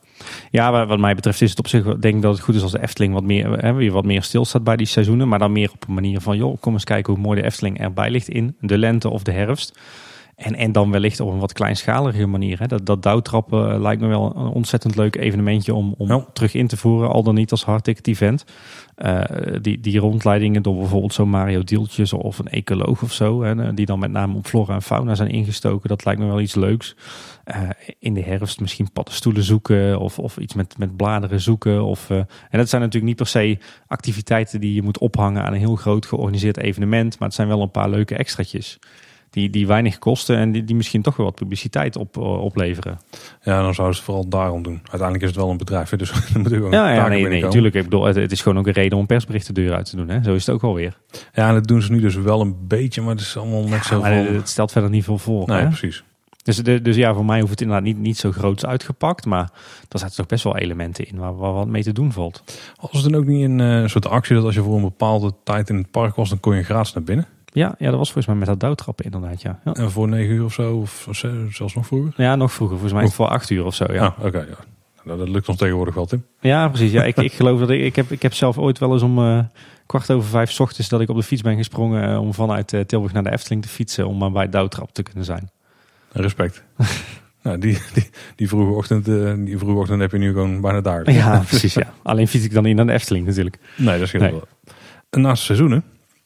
Ja, wat mij betreft is het op zich, denk ik dat het goed is als de Efteling wat meer, hè, weer wat meer stilstaat bij die seizoenen. Maar dan meer op een manier van, joh, kom eens kijken hoe mooi de Efteling erbij ligt in de lente of de herfst. En, en dan wellicht op een wat kleinschalige manier. Hè. Dat, dat douwtrappen eh, lijkt me wel een ontzettend leuk evenementje om, om Ja. terug in te voeren. Al dan niet als hardticket event. Eh, die, die rondleidingen door bijvoorbeeld zo'n Mario Dieltjes of een ecoloog of zo. Hè, die dan met name op flora en fauna zijn ingestoken. Dat lijkt me wel iets leuks. Eh, in de herfst misschien paddenstoelen zoeken of, of iets met, met bladeren zoeken. Of, eh, en dat zijn natuurlijk niet per se activiteiten die je moet ophangen aan een heel groot georganiseerd evenement. Maar het zijn wel een paar leuke extraatjes. Die, die weinig kosten en die, die misschien toch wel wat publiciteit op, eh, opleveren. Ja, dan zouden ze het vooral daarom doen. Uiteindelijk is het wel een bedrijf, hè, dus <laughs> dan moet ook Ja, ja taken nee, nee, natuurlijk. Ik bedoel, het, het is gewoon ook een reden om persberichten de deur uit te doen. Hè? Zo is het ook wel weer. Ja, en dat doen ze nu dus wel een beetje, maar het is allemaal net Ja, zo het stelt verder niet veel voor. Nee, hè? precies. Dus, de, dus ja, voor mij hoeft het inderdaad niet, niet zo groots uitgepakt. Maar er zaten toch best wel elementen in waar, waar wat mee te doen valt. Was het dan ook niet een eh, soort actie dat als je voor een bepaalde tijd in het park was, dan kon je gratis naar binnen? Ja, ja, dat was volgens mij met dat douwtrappen inderdaad, ja. Ja, En voor negen uur of zo, of zelfs nog vroeger? ja nog vroeger. Volgens mij is voor acht uur of zo, ja. Ah, oké. ja. Nou, dat lukt ons tegenwoordig wel, Tim. Ja, precies. Ja, ik, <laughs> ik geloof dat ik, ik heb, ik heb zelf ooit wel eens om eh, kwart over vijf 's ochtends dat ik op de fiets ben gesprongen eh, om vanuit eh, Tilburg naar de Efteling te fietsen om maar bij douwtrap te kunnen zijn. Respect. <laughs> nou, die, die, die, vroege ochtend, die vroege ochtend heb je nu gewoon bijna daar. Ja, precies. Ja. Alleen fiets ik dan niet naar de Efteling natuurlijk. Nee, dat scheelt Nee. wel. En naast seizoenen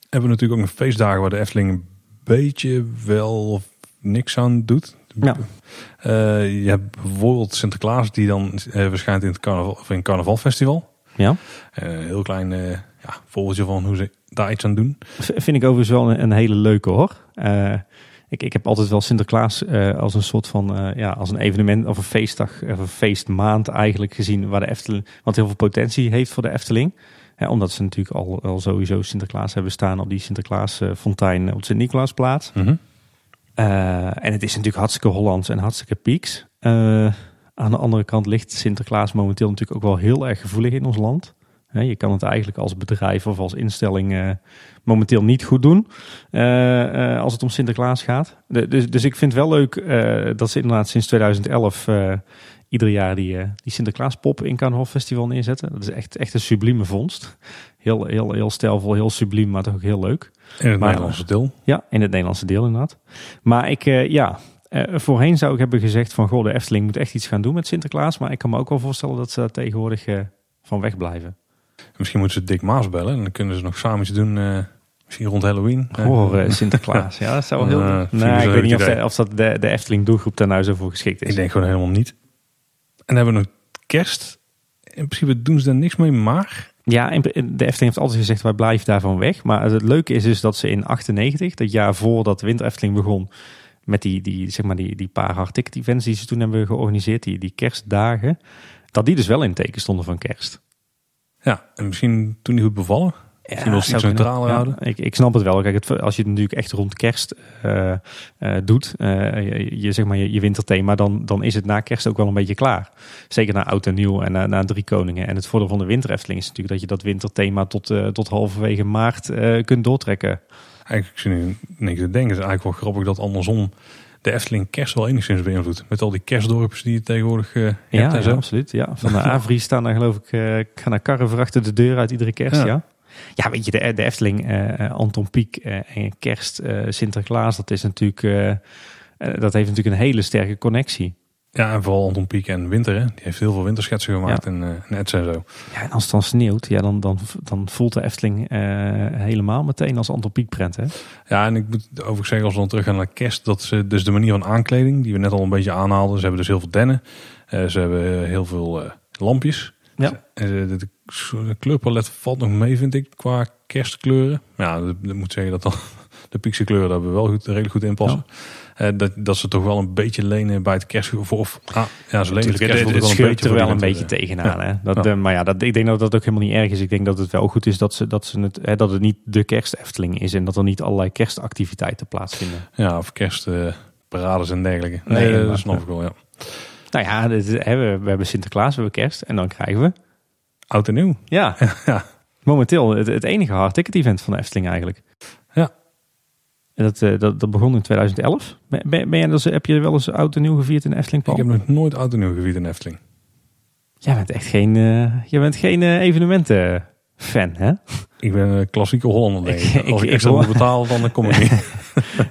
hebben we natuurlijk ook nog feestdagen waar de Efteling een beetje wel niks aan doet. Ja. Eh, je hebt bijvoorbeeld Sinterklaas die dan eh, verschijnt in het carnaval, of in het carnavalfestival. Ja. Eh, Een heel klein ja, voorbeeldje van hoe ze daar iets aan doen. Vind ik overigens wel een, een hele leuke hoor. Ik, ik heb altijd wel Sinterklaas eh, als een soort van eh, ja, als een evenement of een feestdag of een feestmaand eigenlijk gezien waar de Efteling wat heel veel potentie heeft voor de Efteling. Hè, omdat ze natuurlijk al, al sowieso Sinterklaas hebben staan op die Sinterklaas eh, fontein op de Sint-Nicolaasplaats. Uh, en het is natuurlijk hartstikke Hollands en hartstikke pieks. Aan de andere kant ligt Sinterklaas momenteel natuurlijk ook wel heel erg gevoelig in ons land. Je kan het eigenlijk als bedrijf of als instelling uh, momenteel niet goed doen als het om Sinterklaas gaat. De, dus, dus ik vind het wel leuk dat ze inderdaad sinds 2011 ieder jaar die, die Sinterklaas pop in Carnaval Festival neerzetten. Dat is echt, echt een sublieme vondst. Heel, heel, heel stijlvol, heel subliem, maar toch ook heel leuk. In het Nederlandse deel. Ja, in het Nederlandse deel inderdaad. Maar ik, ja, uh, voorheen zou ik hebben gezegd van, goh, de Efteling moet echt iets gaan doen met Sinterklaas. Maar ik kan me ook wel voorstellen dat ze daar tegenwoordig uh, van wegblijven. Misschien moeten ze Dick Maas bellen en dan kunnen ze nog samen iets doen... Misschien rond Halloween. Horror Sinterklaas. ja, dat zou wel heel... nee, ik weet niet of, de, of dat de, de Efteling doelgroep daar nou zo voor geschikt is. Ik denk gewoon helemaal niet. En dan hebben we nog kerst. In principe doen ze daar niks mee, maar ja, de Efteling heeft altijd gezegd, wij blijven daarvan weg. Maar het leuke is dus dat ze in 98, dat jaar voordat Winter Efteling begon, met die, die, zeg maar die, die paar hardticket events die ze toen hebben georganiseerd, die, die kerstdagen, dat die dus wel in teken stonden van kerst. Ja, en misschien toen niet goed bevallen. Misschien ja, iets neutraler houden. ik, ik snap het wel. Kijk, het, als je het natuurlijk echt rond kerst uh, uh, doet, uh, je, je, zeg maar je, je, winterthema, dan, dan is het na kerst ook wel een beetje klaar. Zeker na oud en nieuw en na, na drie koningen. En het voordeel van de winterefteling is natuurlijk dat je dat winterthema tot, tot halverwege maart kunt doortrekken. Eigenlijk, ik nu niks te denken, is eigenlijk wel grappig dat andersom de Efteling kerst wel enigszins beïnvloedt. Met al die kerstdorpjes die je tegenwoordig uh, ja, hebt Ja, absoluut. Ja. Van de Avri <laughs> staan daar geloof ik, uh, gaan naar karren verachter de deur uit iedere kerst. Ja. Ja, weet je, de, de Efteling, uh, Anton Pieck en Kerst, Sinterklaas, dat is natuurlijk, dat heeft natuurlijk een hele sterke connectie. Ja, en vooral Anton Pieck en Winter, hè? die heeft heel veel winterschetsen gemaakt ja. en net en zo. Ja, en als het dan sneeuwt, ja, dan, dan, dan voelt de Efteling helemaal meteen als Anton Pieck prent, hè? Ja, en ik moet overigens zeggen, als we dan terug gaan naar kerst, dat ze dus de manier van aankleding, die we net al een beetje aanhaalden, ze hebben dus heel veel dennen, ze hebben heel veel lampjes. Ja. De, de, kleurpalet valt nog mee, vind ik, qua kerstkleuren. Ja, dat, moet zeggen dat dan de pixiekleuren daar we wel goed, redelijk goed in passen. Ja. Uh, dat, dat ze toch wel een beetje lenen bij het kerstgevoel. Of, ah, ja, ze lenen het kerstgevoel het, het, wel een beetje, er wel een beetje tegenaan. Hè? Dat, ja. maar ja, dat, ik denk dat dat ook helemaal niet erg is. Ik denk dat het wel goed is dat, ze, dat, ze het, hè, dat het niet de kerstefteling is. En dat er niet allerlei kerstactiviteiten plaatsvinden. Ja, of kerstparades en dergelijke. Nee, nee dat snap ik wel, ja. Nou ja, dit, hè, we, we, hebben Sinterklaas, we hebben kerst en dan krijgen we... Oud en nieuw. Ja, <laughs> ja. momenteel het, het enige hard ticket event van de Efteling eigenlijk. Dat, uh, dat, dat begon in 2011. Ben, ben, ben dus, heb je wel eens oud en nieuw gevierd in Efteling, Paul? Ik heb nog nooit oud en nieuw gevierd in Efteling. Jij bent echt geen, uh, jij bent geen uh, evenementen fan, hè? Ik ben een klassieke Hollander, denk ik. Als ik extra moet betalen, dan kom ik niet.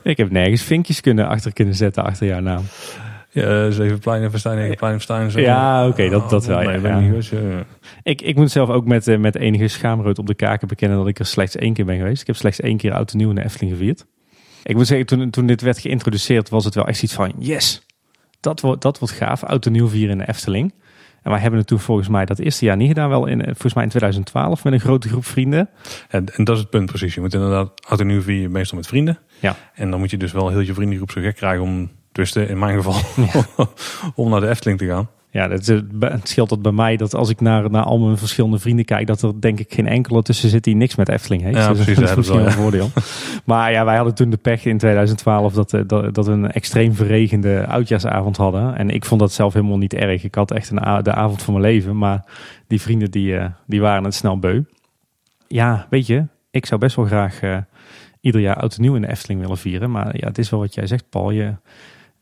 ik heb nergens vinkjes kunnen achter kunnen zetten achter jouw naam. Ja, Zevenplein en Verstein, Egenplein en Verstein. Zo. Ja, oké, dat, dat wel. Nee, ja. Niet, ja. ik, ik moet zelf ook met, met enige schaamrood op de kaken bekennen dat ik er slechts één keer ben geweest. Ik heb slechts één keer oud en nieuw in de Efteling gevierd. Ik moet zeggen, toen, toen dit werd geïntroduceerd was het wel echt iets van, yes, dat wordt, dat wordt gaaf, oud en nieuw vieren in de Efteling. En wij hebben het toen volgens mij dat eerste jaar niet gedaan, wel in, volgens mij in 2012 met een grote groep vrienden. En, en dat is het punt precies. Je moet inderdaad oud en nieuw vieren meestal met vrienden. Ja. En dan moet je dus wel heel je vriendengroep zo gek krijgen om dus in mijn geval <laughs> om naar de Efteling te gaan. Ja, het, het scheelt dat bij mij dat als ik naar, naar al mijn verschillende vrienden kijk, dat er denk ik geen enkele tussen zit die niks met Efteling heeft. Ja, dus precies, <laughs> dat is misschien wel een voordeel. maar ja, wij hadden toen de pech in 2012 dat, eh, dat, dat we een extreem verregende oudjaarsavond hadden. En ik vond dat zelf helemaal niet erg. Ik had echt een, de avond van mijn leven, maar die vrienden die, eh, die waren het snel beu. Ja, weet je, ik zou best wel graag uh, ieder jaar oud en nieuw in de Efteling willen vieren. Maar ja, het is wel wat jij zegt, Paul. Je,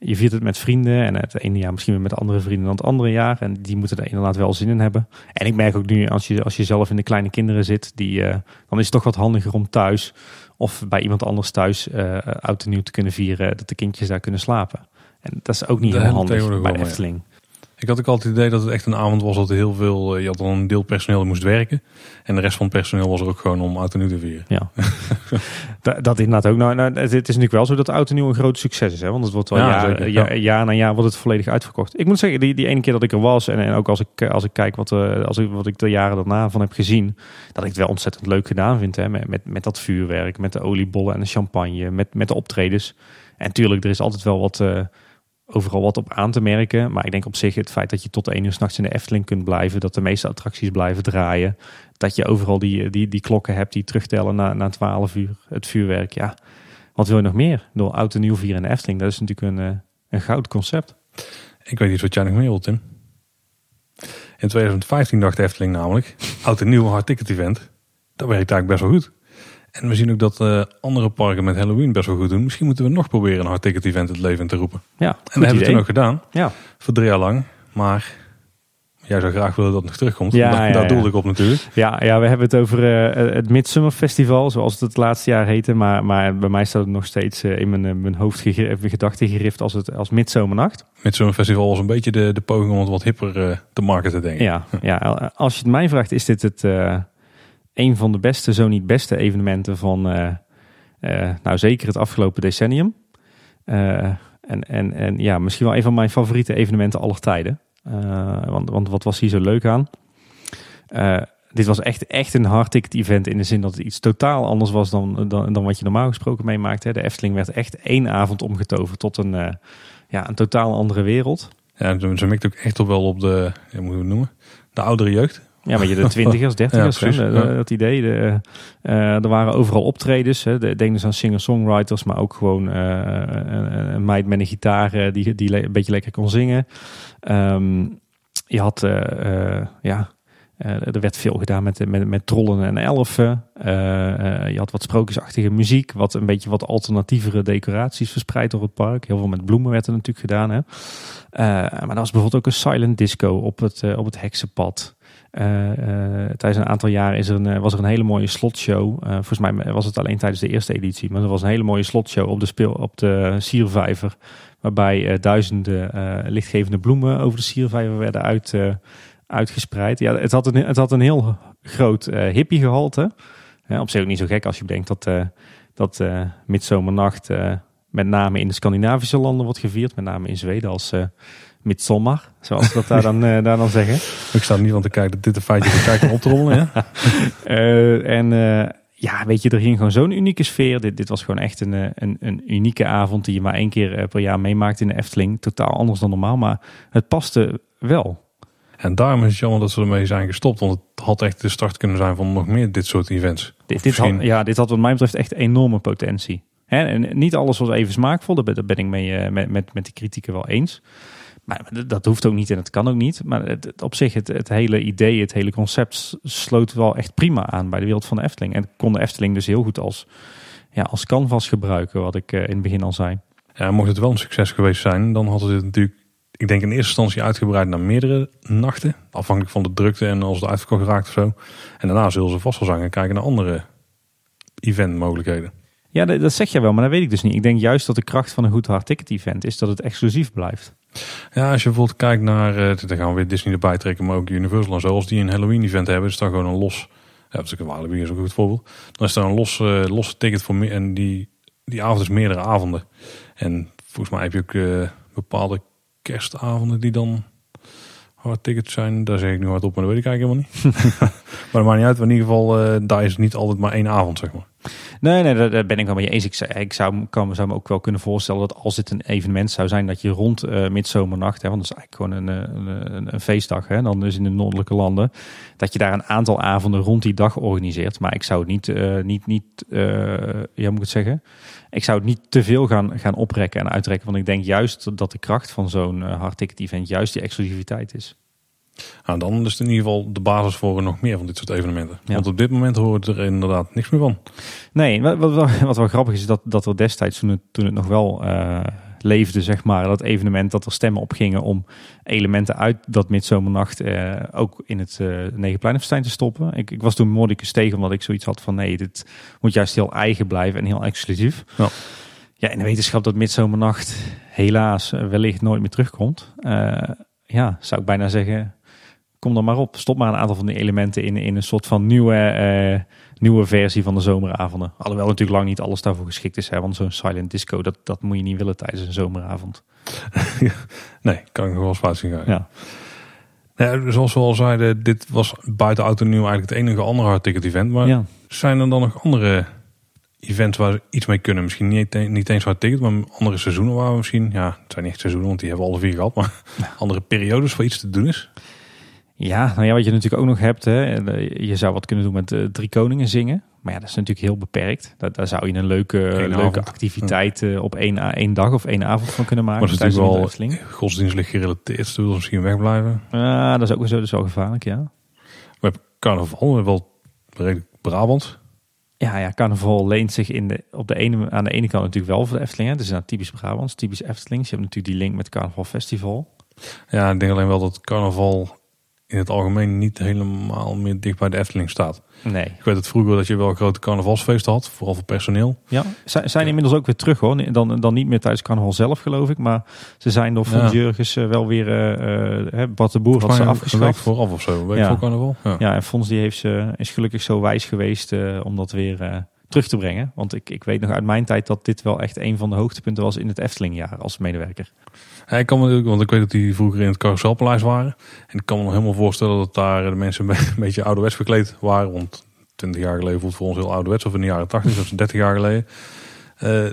je viert het met vrienden en het ene jaar misschien weer met andere vrienden dan het andere jaar. En die moeten er inderdaad wel zin in hebben. En ik merk ook nu, als je, als je zelf in de kleine kinderen zit, die, uh, dan is het toch wat handiger om thuis of bij iemand anders thuis uh, oud en nieuw te kunnen vieren, dat de kindjes daar kunnen slapen. En dat is ook niet heel handig bij de Efteling. Ik had ook altijd het idee dat het echt een avond was dat er heel veel... Eh, je had dan een deel personeel dat moest werken. En de rest van het personeel was er ook gewoon om oud en nieuw te vieren. Ja, <laughs> dat, dat inderdaad ook. Nou, nou, het is natuurlijk wel zo dat oud en nieuw een groot succes is. Hè? Want het wordt wel ja, jaar, jaar, jaar, na jaar wordt het volledig uitverkocht. Ik moet zeggen, die, die ene keer dat ik er was... en, en ook als ik, als ik kijk wat, uh, als ik, wat ik de jaren daarna van heb gezien... dat ik het wel ontzettend leuk gedaan vind. Hè? Met, met, met dat vuurwerk, met de oliebollen en de champagne... met, met de optredens. En tuurlijk, er is altijd wel wat... Uh, overal wat op aan te merken. Maar ik denk op zich het feit dat je tot één uur s'nachts in de Efteling kunt blijven. Dat de meeste attracties blijven draaien. Dat je overal die, die, die klokken hebt die terugtellen na, na 12 uur. Het vuurwerk, ja. wat wil je nog meer? Door oud en nieuw vieren in de Efteling, dat is natuurlijk een, uh, een goud concept. Ik weet niet wat jij nog meer wilt. In 2015 dacht Efteling namelijk, oud en nieuw hard ticket event. Dat werkt eigenlijk best wel goed. En we zien ook dat uh, andere parken met Halloween best wel goed doen. Misschien moeten we nog proberen een hard ticket event het leven te roepen. Ja, en dat hebben we toen ook gedaan. Ja. Voor drie jaar lang. Maar jij zou graag willen dat het nog terugkomt. Ja, daar, ja, daar doelde ik op natuurlijk. Ja, ja, we hebben het over uh, het Midsummer Festival, zoals het het laatste jaar heette. Maar, maar bij mij staat het nog steeds uh, in mijn, mijn hoofd gedachten gerift als, het, als Midzomernacht. Midsummer Festival was een beetje de, de poging om het wat hipper uh, te marketen, denk ik. Ja, ja, <laughs> als je het mij vraagt, is dit het een van de beste, zo niet beste evenementen van, uh, uh, nou zeker het afgelopen decennium. Uh, en, en, en ja, misschien wel een van mijn favoriete evenementen aller tijden. want, want wat was hier zo leuk aan? dit was echt, echt een hard ticket event in de zin dat het iets totaal anders was dan, dan, dan wat je normaal gesproken meemaakt. Hè. De Efteling werd echt één avond omgetoverd tot een, ja, een totaal andere wereld. Ja, ze mikt ook echt op wel op de, hoe moeten we het noemen, de oudere jeugd. Ja, maar je de <laughs> twintigers, dertigers, ja, dat idee. De, uh, er waren overal optredens. Hè. denk dus aan singer-songwriters, maar ook gewoon uh, een, een, meid met een gitaar die, die een beetje lekker kon zingen. Um, je had, ja, er werd veel gedaan met, met, met trollen en elfen. je had wat sprookjesachtige muziek, wat een beetje wat alternatievere decoraties verspreid door het park. Heel veel met bloemen werd er natuurlijk gedaan. Hè. maar er was bijvoorbeeld ook een silent disco op het, op het heksenpad. Uh, tijdens een aantal jaren is er een, was er een hele mooie slotshow. Volgens mij was het alleen tijdens de eerste editie. Maar er was een hele mooie slotshow op de, speel, op de siervijver. Waarbij duizenden lichtgevende bloemen over de siervijver werden uit, uitgespreid. Ja, het, had een, het had een heel groot hippiegehalte. op zich ook niet zo gek als je bedenkt dat, dat midzomernacht met name in de Scandinavische landen wordt gevierd. Met name in Zweden als Midsommar, zoals we dat daar dan, uh, daar dan zeggen. <laughs> Ik sta er niet van te kijken dat dit een feitje voor kijken op te rollen. Ja? uh, <laughs> en uh, ja, weet je, er ging gewoon zo'n unieke sfeer. Dit, dit was gewoon echt een, een, een unieke avond die je maar één keer per jaar meemaakt in de Efteling. Totaal anders dan normaal, maar het paste wel. En daarom is het jammer dat ze ermee zijn gestopt. Want het had echt de start kunnen zijn van nog meer dit soort events. Dit, dit had, ja, dit had wat mij betreft echt enorme potentie. En niet alles was even smaakvol, daar ben, ik mee, met, met, met de kritieken wel eens. Maar dat hoeft ook niet en het kan ook niet. Maar het, op zich, het, het hele idee, het hele concept sloot wel echt prima aan bij de wereld van de Efteling. En kon de Efteling dus heel goed als, ja, als canvas gebruiken, wat ik uh, in het begin al zei. Ja, mocht het wel een succes geweest zijn, dan had het natuurlijk, ik denk in eerste instantie uitgebreid naar meerdere nachten. Afhankelijk van de drukte en als het uitverkocht raakt of zo. En daarna zullen ze vast wel zijn kijken naar andere eventmogelijkheden. Ja, dat, zeg je wel, maar dat weet ik dus niet. Ik denk juist dat de kracht van een goed hard ticket event is dat het exclusief blijft. Ja, als je bijvoorbeeld kijkt naar, uh, dan gaan we weer Disney erbij trekken, maar ook Universal en zo. Als die een Halloween event hebben, is dan gewoon een los, ja, dat is een Walibi is ook een goed voorbeeld. Dan is er een los, uh, los ticket voor meer en die, die avond is meerdere avonden. En volgens mij heb je ook uh, bepaalde kerstavonden die dan hard tickets zijn. Daar zeg ik nu hard op, maar dat weet ik eigenlijk helemaal niet. <laughs> maar dat maakt niet uit, in ieder geval, daar is niet altijd maar één avond, zeg maar. Nee, nee, daar ben ik wel mee eens. Ik, zou, kan, zou me ook wel kunnen voorstellen dat als dit een evenement zou zijn, dat je rond uh, midzomernacht, hè, want dat is eigenlijk gewoon een, een, een, een feestdag, hè, dan dus in de noordelijke landen, dat je daar een aantal avonden rond die dag organiseert. Maar ik zou het niet, niet, niet ja, moet ik het zeggen? Ik zou het niet te veel gaan, gaan oprekken en uitrekken, want ik denk juist dat de kracht van zo'n hard ticket event juist die exclusiviteit is. Nou, dan is het in ieder geval de basis voor nog meer van dit soort evenementen. Want op dit moment horen we er inderdaad niks meer van. Nee, wat, wat, wat wel grappig is, dat, dat er destijds, toen het, toen het nog wel uh, leefde, zeg maar, dat evenement, dat er stemmen op gingen om elementen uit dat midzomernacht uh, ook in het uh, Negenpleinenfestijn te stoppen. Ik, ik was toen Mordicus tegen, omdat ik zoiets had van nee, dit moet juist heel eigen blijven en heel exclusief. Ja. Ja, in de wetenschap dat midzomernacht helaas wellicht nooit meer terugkomt. ja, zou ik bijna zeggen, kom dan maar op. Stop maar een aantal van die elementen in, in een soort van nieuwe, uh, nieuwe versie van de zomeravonden. Alhoewel natuurlijk lang niet alles daarvoor geschikt is. Hè, want zo'n silent disco, dat, dat moet je niet willen tijdens een zomeravond. <laughs> nee, kan ik wel zien gaan. Ja. Ja, zoals we al zeiden, dit was buiten Auto Nieuw eigenlijk het enige andere ticket event. Maar ja. zijn er dan nog andere events waar we iets mee kunnen? Misschien niet, niet eens hard ticket, maar andere seizoenen waar we misschien... Ja, het zijn niet seizoenen, want die hebben we alle vier gehad. Maar andere periodes waar iets te doen is? Ja, nou ja, wat je natuurlijk ook nog hebt, hè, je zou wat kunnen doen met uh, Drie Koningen zingen. Maar ja, dat is natuurlijk heel beperkt. Daar, daar zou je een leuke, Eén leuke avond. activiteit eh, op één, één dag of één avond van kunnen maken. Maar dat is tijdens natuurlijk wel godsdienstelijk gerelateerd. Ze willen misschien wegblijven. Ja, dat is ook zo, dat is wel gevaarlijk, ja. We hebben carnaval, we hebben wel redelijk Brabant. Ja, ja, carnaval leent zich in de, op de ene, aan de ene kant natuurlijk wel voor de Efteling. hè. Het is nou typisch Brabants, typisch Eftelings. Je hebt natuurlijk die link met Carnaval Festival. Ja, ik denk alleen wel dat carnaval in het algemeen niet helemaal meer dicht bij de Efteling staat. Nee. Ik weet het vroeger dat je wel grote carnavalsfeesten had, vooral voor personeel. Ja, ze zijn inmiddels ook weer terug hoor. Dan, dan niet meer tijdens carnaval zelf geloof ik. Maar ze zijn door Ja. Jurgens eh, wel weer... eh eh, Bart de Boer had ze afgeschaft. vooraf of zo, week Ja. voor carnaval. Ja. Ja, en Fons die heeft ze, is gelukkig zo wijs geweest eh, om dat weer eh, terug te brengen. Want ik, ik weet nog uit mijn tijd dat dit wel echt een van de hoogtepunten was in het Eftelingjaar als medewerker. Ik kan me, want ik weet dat die vroeger in het carouselpaleis waren. En ik kan me nog helemaal voorstellen dat daar de mensen een <laughs> beetje ouderwets verkleed waren. Want 20 jaar geleden voelt voor ons heel ouderwets. Of in de jaren 80, dat is 30 jaar geleden. Eh,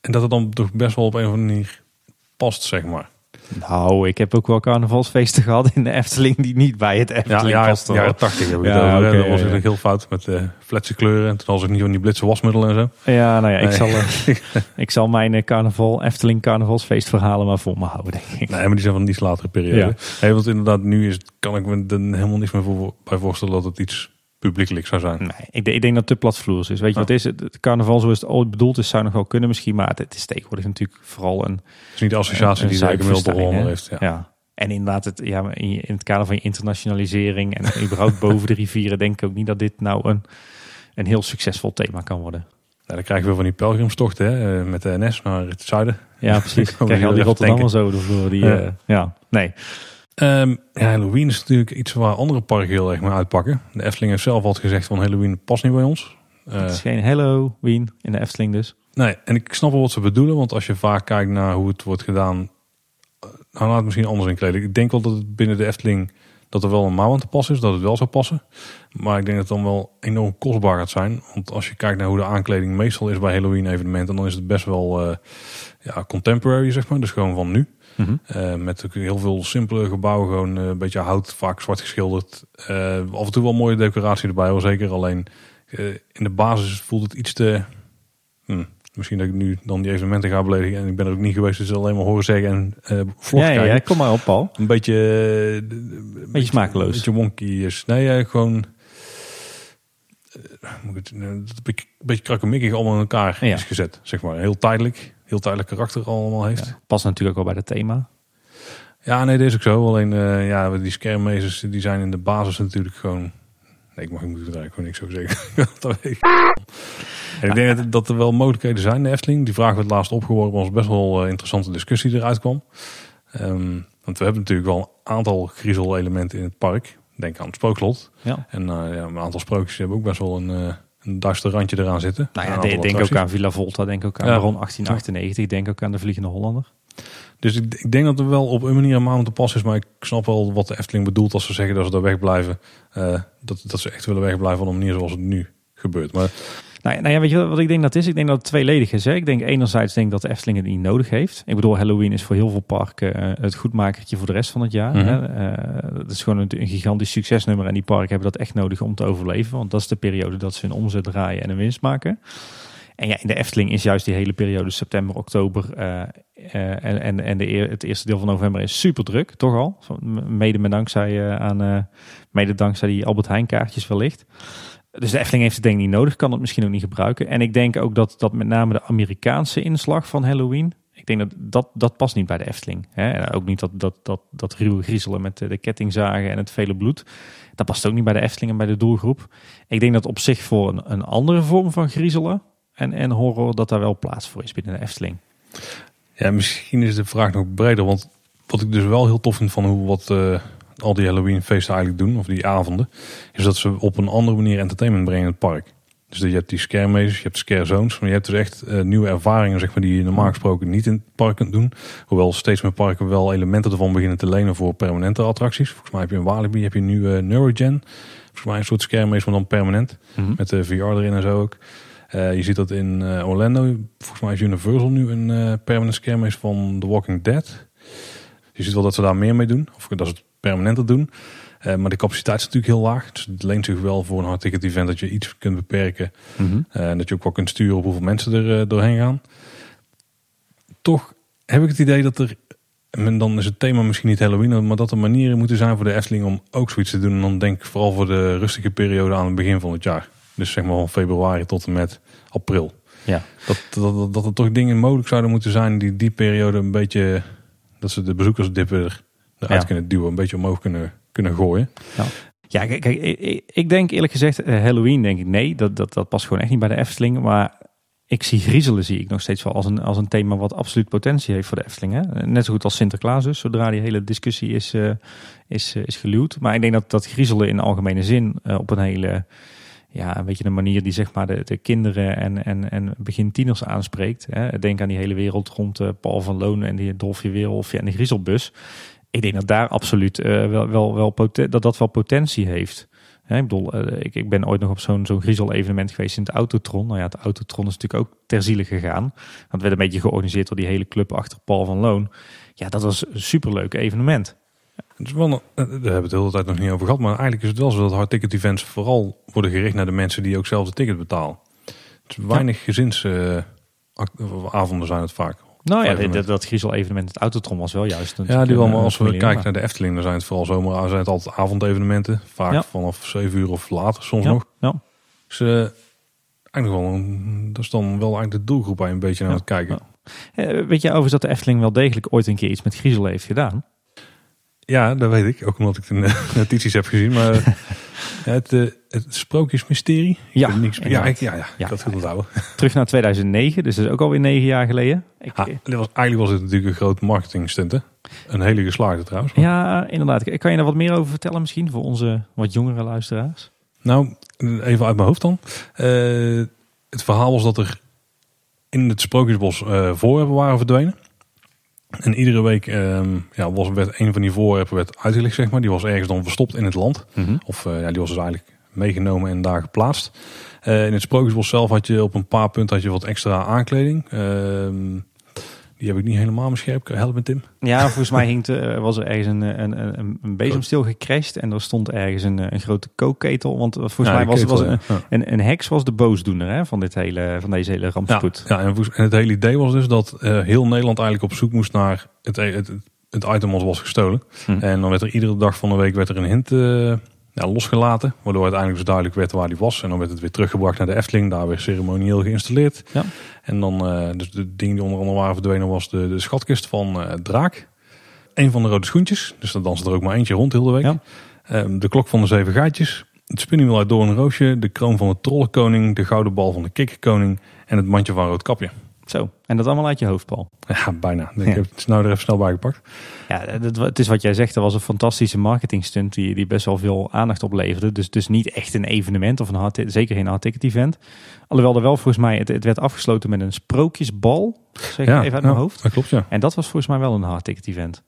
en dat het dan toch best wel op een of andere manier past, zeg maar. Nou, ik heb ook wel carnavalsfeesten <laughs> gehad in de Efteling die niet bij het Ja, Efteling jaren, pasten. jaren 80 heb ik Ja, hè. oké, dat was ja, ja. heel fout met uh, fletse kleuren. En toen was ik niet van die blitse wasmiddelen en zo. Ja, nou ja, ik, zal, eh, <laughs> ik zal mijn eh, carnaval, Efteling carnavalsfeestverhalen maar voor me houden, denk ik. Nee, maar die zijn van die latere periode. Ja. Want inderdaad, nu is, kan ik me er helemaal niks meer voor, bij voorstellen dat het iets publiekelijk zou zijn. Nee, ik, denk- ik denk dat het te platvloers is. Weet je Ja. wat is? Het, het carnaval zoals het ooit bedoeld is, zou nog wel kunnen misschien. Maar het, is tegenwoordig natuurlijk vooral een, Het is niet de associatie een die de hè? heeft. Ja. Ja. En inderdaad, het, ja, in, je- in het kader van je internationalisering en <laughs> überhaupt boven de rivieren, denk ik ook niet dat dit nou een, een heel succesvol thema kan worden. Ja, dan krijgen we van die pelgrimstochten hè, eh, met de NS naar het zuiden. Ja, precies. <laughs> Krijg je al die Rotterdammers zo door die. Ja. Ja, nee. Ehm, ja, Halloween is natuurlijk iets waar andere parken heel erg mee uitpakken. De Efteling heeft zelf al gezegd van Halloween past niet bij ons. Eh, het is geen Halloween in de Efteling dus. nee, en ik snap wel wat ze bedoelen, want als je vaak kijkt naar hoe het wordt gedaan, eh, nou laat het misschien anders inkleden. Ik denk wel dat het binnen de Efteling dat er wel een mouw aan te passen is, dat het wel zou passen. Maar ik denk dat het dan wel enorm kostbaar gaat zijn. Want als je kijkt naar hoe de aankleding meestal is bij Halloween evenementen, dan is het best wel eh, ja, contemporary, zeg maar. Dus gewoon van nu. Mhm. Eh, met ook heel veel simpele gebouwen, gewoon eh, een beetje hout, vaak zwart geschilderd. Eh, af en toe wel mooie decoratie erbij, wel zeker. Alleen in de basis voelt het iets te... hm, misschien dat ik nu dan die evenementen ga beledigen en ik ben er ook niet geweest, dus alleen maar horen zeggen en vlog Ja, ja, kijken. ja, kom maar op, Paul. Een beetje... een Beetje smakeloos. Een beetje wonky is. Nee, gewoon... een beetje, beetje krakkemikkig allemaal in elkaar Ja. is gezet, zeg maar. Heel tijdelijk, heel tijdelijk karakter allemaal heeft. Ja, past natuurlijk ook wel bij het thema. Ja, nee, dat is ook zo. Alleen uh, ja, die schermmezers die zijn in de basis natuurlijk gewoon. Nee, ik mag niet er eigenlijk gewoon niks over zeggen. dat weet ik. En ik denk dat, dat er wel mogelijkheden zijn de Efteling. Die vraag werd laatst opgeworpen. was best wel uh, interessante discussie die eruit kwam. Um, want we hebben natuurlijk wel een aantal griezel-elementen in het park. Denk aan het spookslot. Ja. En uh, ja, een aantal sprookjes hebben ook best wel een, uh, een duister randje eraan zitten. Nou ja, denk, denk ook aan Villa Volta, denk ook aan ja. Baron 1898, denk ook aan de Vliegende Hollander. Dus ik, ik, denk dat er wel op een manier een maand te pas is. Maar ik snap wel wat de Efteling bedoelt als ze zeggen dat ze daar wegblijven. Uh, dat, dat ze echt willen wegblijven op een manier zoals het nu gebeurt. Maar nou, nou ja, weet je wat ik denk dat is? Ik denk dat het tweeledig is. Hè? Ik denk enerzijds denk dat de Efteling het niet nodig heeft. Ik bedoel, Halloween is voor heel veel parken uh, het goedmakertje voor de rest van het jaar. Mhm. Mm -hmm. uh, dat is gewoon een, een, gigantisch succesnummer. En die parken hebben dat echt nodig om te overleven. Want dat is de periode dat ze hun omzet draaien en een winst maken. En ja, in de Efteling is juist die hele periode september, oktober uh, uh, en, en, en de eer, het eerste deel van november is super druk, toch al? Mede met dankzij, aan, mede dankzij die Albert Heijn kaartjes wellicht. Dus de Efteling heeft het denk ik niet nodig, kan het misschien ook niet gebruiken. En ik denk ook dat, dat met name de Amerikaanse inslag van Halloween, ik denk dat dat, dat past niet bij de Efteling. Hè? En ook niet dat, dat, dat, dat ruwe griezelen met de, de kettingzagen en het vele bloed. Dat past ook niet bij de Efteling en bij de doelgroep. Ik denk dat op zich voor een, een andere vorm van griezelen en, en horror, dat daar wel plaats voor is binnen de Efteling. Ja, misschien is de vraag nog breder. Want wat ik dus wel heel tof vind van hoe wat uh, al die Halloween feesten eigenlijk doen, of die avonden, is dat ze op een andere manier entertainment brengen in het park. Dus je hebt die scaremezers, je hebt scare zones, maar je hebt dus echt uh, nieuwe ervaringen zeg maar, die je normaal gesproken niet in het park kunt doen. Hoewel steeds meer parken wel elementen ervan beginnen te lenen voor permanente attracties. Volgens mij heb je in Walibi heb je nu uh, Neurogen. Volgens mij een soort scaremaze, maar dan permanent. Mm -hmm. Met de VR erin en zo ook. Uh, je ziet dat in Orlando. Volgens mij is Universal nu een permanent is van The Walking Dead. Je ziet wel dat ze daar meer mee doen. Of dat is het permanent te doen. Eh, maar de capaciteit is natuurlijk heel laag. Dus het leent zich wel voor een hard ticket event dat je iets kunt beperken. Mhm. Eh, en dat je ook wel kunt sturen op hoeveel mensen er eh, doorheen gaan. Toch heb ik het idee dat er, en dan is het thema misschien niet Halloween, maar dat er manieren moeten zijn voor de Efteling om ook zoiets te doen. En dan denk ik vooral voor de rustige periode aan het begin van het jaar. Dus zeg maar van februari tot en met april. Ja. Dat, dat, dat, er toch dingen mogelijk zouden moeten zijn die die periode een beetje, dat ze de bezoekersdippen er, eruit Ja. kunnen duwen, een beetje omhoog kunnen, kunnen gooien. Ja, kijk, kijk, ik- denk eerlijk gezegd, eh, Halloween denk ik nee, dat, dat, dat past gewoon echt niet bij de Efteling. Maar ik zie griezelen zie ik nog steeds wel als een, als een thema wat absoluut potentie heeft voor de Efteling. Hè? Net zo goed als Sinterklaas dus, zodra die hele discussie is, eh, is, eh, is geluwd. Maar ik denk dat, dat griezelen in algemene zin op een hele, ja, een beetje een manier die zeg maar de, de kinderen en, en, en begin tieners aanspreekt. Hè? Denk aan die hele wereld rond Paul van Loon en die Dolfje Weerolfje en de griezelbus. Ik denk dat daar absoluut eh, wel, wel, wel dat dat wel potentie heeft. Ik bedoel, eh, ik, ik ben ooit nog op zo'n zo'n griezel-evenement geweest in het Autotron. Nou ja, het Autotron is natuurlijk ook ter ziele gegaan. Dat werd een beetje georganiseerd door die hele club achter Paul van Loon. Ja, dat was een superleuk evenement. Het is wel, eh, daar hebben we het de hele tijd nog niet over gehad. Maar eigenlijk is het wel zo dat hard ticket events vooral worden gericht naar de mensen die ook zelf de ticket betalen. Het is weinig gezinsavonden zijn het vaak. Nou ja, dat, dat griezel-evenement, het Autotron was wel juist. een- Ja, die maar een als we kijken naar de Efteling, dan zijn het vooral zomer, zijn het altijd avondevenementen. Vaak Ja. vanaf 7 uur of later soms Ja, nog. ja. Dus eh, eigenlijk wel, een- dat is dan wel eigenlijk de doelgroep waar je een beetje naar Ja, het kijken. ja. Eh, Weet je overigens dat de Efteling wel degelijk ooit een keer iets met griezel heeft gedaan? Ja, dat weet ik. Ook omdat ik de eh, <laughs> notities heb gezien. Maar eh, <laughs> het, eh, het sprookjesmysterie. Ja, niks, ja, ik, ja, ja, het goed onthouden. Terug naar 2009, dus dat is ook alweer negen jaar geleden. Ik, Ah, dit was, eigenlijk was het natuurlijk een groot marketingstunt. hè? Een hele geslaagde trouwens. Ja, inderdaad. Kan je daar wat meer over vertellen misschien voor onze wat jongere luisteraars? Nou, even uit mijn hoofd dan. Eh, het verhaal was dat er in het Sprookjesbos eh voorwerpen waren verdwenen. En iedere week ehm, ja, was, werd een van die voorwerpen werd uitgelegd, zeg maar. Die was ergens dan verstopt in het land. Of eh, ja, die was dus eigenlijk meegenomen en daar geplaatst. Eh, in het Sprookjesbos zelf had je op een paar punten had je wat extra aankleding. Ehm, die heb ik niet helemaal mijn scherp. Help me Tim. Ja, <laughs> volgens mij hing eh, was er ergens een, een, een, een bezemstil gecrashed en er stond ergens een, eh, een grote kookketel. Want volgens Ja, mij was, was ketel, ja. Ja. een, een heks was de boosdoener hè, van, dit hele, van deze hele rampspoed. ja en, het hele idee was dus dat eh, heel Nederland eigenlijk op zoek moest naar het, het, het, het item was gestolen. Hm. En dan werd er iedere dag van de week werd er een hint eh, ja, losgelaten. Waardoor uiteindelijk dus duidelijk werd waar die was. En dan werd het weer teruggebracht naar de Efteling. Daar weer ceremonieel geïnstalleerd. Ja. En dan, eh, dus de dingen die onder andere waren verdwenen was de, de schatkist van eh, Draak. Een van de rode schoentjes. Dus daar danste er ook maar eentje rond heel de week. Ja. Ehm, de klok van de zeven gaatjes. Het spinningwiel uit Doornroosje. De kroon van de trollenkoning. De gouden bal van de kikkerkoning. En het mandje van Roodkapje. Zo, en dat allemaal uit je hoofd, Paul. Ja, bijna. Ik Ja. heb het nou er even snel bij gepakt. Ja, het, is wat jij zegt. Dat was een fantastische marketingstunt die, die best wel veel aandacht opleverde. Dus, dus niet echt een evenement of een hard, zeker geen hard ticket event. Alhoewel er wel volgens mij, het, het werd afgesloten met een sprookjesbal. Zeg even uit mijn ja, hoofd. Dat klopt, ja. En dat was volgens mij wel een hard ticket event.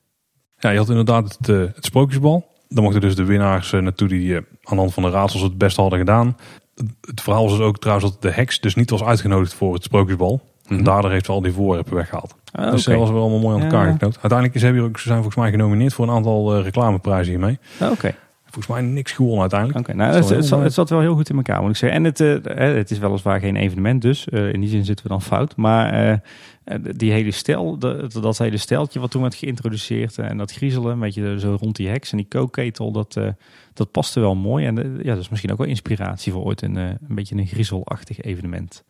Ja, je had inderdaad het, eh, het sprookjesbal. Dan mochten dus de winnaars eh, naartoe die eh, aan de hand van de raadsels het best hadden gedaan. Het, het verhaal was dus ook trouwens dat de heks dus niet was uitgenodigd voor het sprookjesbal. En daardoor heeft al die voorwerpen weggehaald. Ah, dus oké. dat was wel allemaal mooi aan elkaar Ja. geknoopt. Uiteindelijk is ze, hier ook, ze zijn volgens mij genomineerd voor een aantal eh, reclameprijzen hiermee. Ah, Oké. Volgens mij niks gewonnen uiteindelijk. Nou, Dat het, zat, mooi. het zat wel heel goed in elkaar, moet ik zeggen. En het, eh, het is weliswaar geen evenement dus. Eh, in die zin zitten we dan fout. Maar die hele stel, de, dat hele steltje wat toen werd geïntroduceerd... en dat griezelen, een beetje zo rond die heks en die kookketel... dat, dat paste wel mooi. En ja, dat is misschien ook wel inspiratie voor ooit een, een beetje een griezelachtig evenement.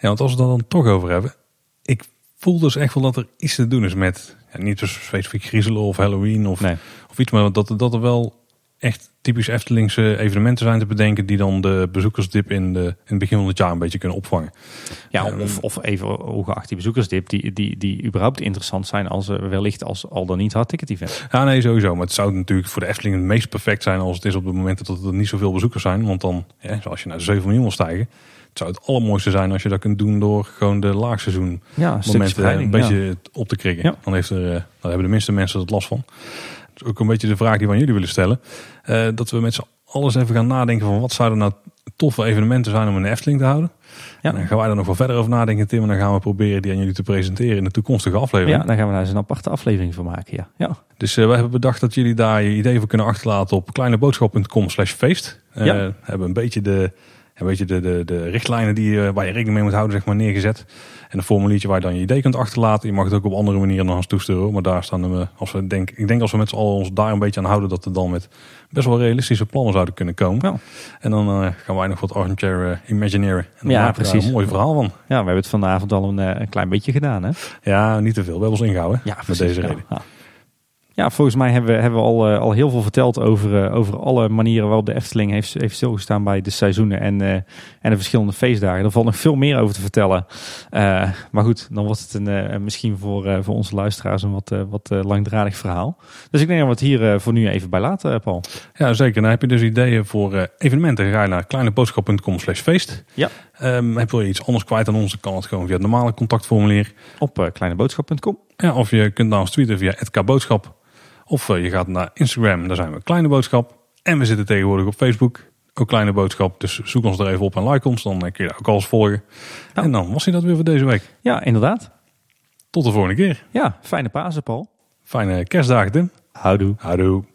Ja, want als we het dan toch over hebben. Ik voel dus echt wel dat er iets te doen is met, ja, niet zo specifiek griezelen of Halloween of, Nee. of iets. Maar dat, dat er wel echt typisch Eftelingse evenementen zijn te bedenken. Die dan de bezoekersdip in, de, in het begin van het jaar een beetje kunnen opvangen. Ja, Ehm, of, of even ongeacht die bezoekersdip... die, die, die überhaupt interessant zijn als eh, wellicht als al dan niet hard ticket event. Ja, nee, sowieso. Maar het zou natuurlijk voor de Efteling het meest perfect zijn als het is op het moment dat er niet zoveel bezoekers zijn. Want dan, ja, als je naar de 7 miljoen wil stijgen, het zou het allermooiste zijn als je dat kunt doen door gewoon de laagseizoen Ja, een momenten een ja. beetje op te krikken. Ja. Dan, heeft er, eh, dan hebben de minste mensen er last van. Dat is ook een beetje de vraag die we aan jullie willen stellen. Eh, dat we met z'n allen eens even gaan nadenken van wat zou er nou toffe evenementen zijn om de Efteling te houden. Ja. En dan gaan wij er nog wel verder over nadenken, Tim. En dan gaan we proberen die aan jullie te presenteren in de toekomstige aflevering. Ja, daar gaan we daar eens een aparte aflevering van maken. Ja. Ja. Dus uh, we hebben bedacht dat jullie daar je idee voor kunnen achterlaten op kleineboodschap.com slash feest. Uh, Ja. hebben een beetje de, een beetje de, de, de richtlijnen die, uh, waar je rekening mee moet houden zeg maar, neergezet. En een formuliertje waar je dan je idee kunt achterlaten. Je mag het ook op andere manieren naar ons toesturen. Maar daar staan we, als we denk, ik denk als we met z'n allen ons daar een beetje aan houden, dat we dan met best wel realistische plannen zouden kunnen komen. Ja. En dan uh, gaan wij nog wat armchair uh, imagineren. En dan Ja, maken we daar precies. een mooi verhaal van. ja, we hebben het vanavond al een, eh, een klein beetje gedaan. Hè? Ja, niet te veel. We hebben ons ingehouden Ja, met deze reden. Ja. Ja, volgens mij hebben we, hebben we al, eh, al heel veel verteld over, eh, over alle manieren waarop de Efteling heeft, heeft stilgestaan bij de seizoenen en, eh, en de verschillende feestdagen. Er valt nog veel meer over te vertellen. Maar goed, dan wordt het een, misschien voor, voor onze luisteraars een wat, wat langdradig verhaal. Dus ik denk dat we het hier voor nu even bij laten, Paul. Ja, zeker. Dan heb je dus ideeën voor evenementen. Ga je naar kleineboodschap.com slash feest. Ja. Um, heb je iets anders kwijt aan ons, dan kan het gewoon via het normale contactformulier. Op kleineboodschap.com. Ja, of je kunt naar ons tweeten via @kboodschap. Of uh, je gaat naar Instagram, daar zijn we Kleine Boodschap. En we zitten tegenwoordig op Facebook, ook Kleine Boodschap. Dus zoek ons er even op en like ons, dan kun je daar ook alles volgen. Ja. En dan was hij dat weer voor deze week. Ja, inderdaad. Tot de volgende keer. Ja, fijne Pasen, Paul. Fijne kerstdagen, Tim. Houdoe. Houdoe.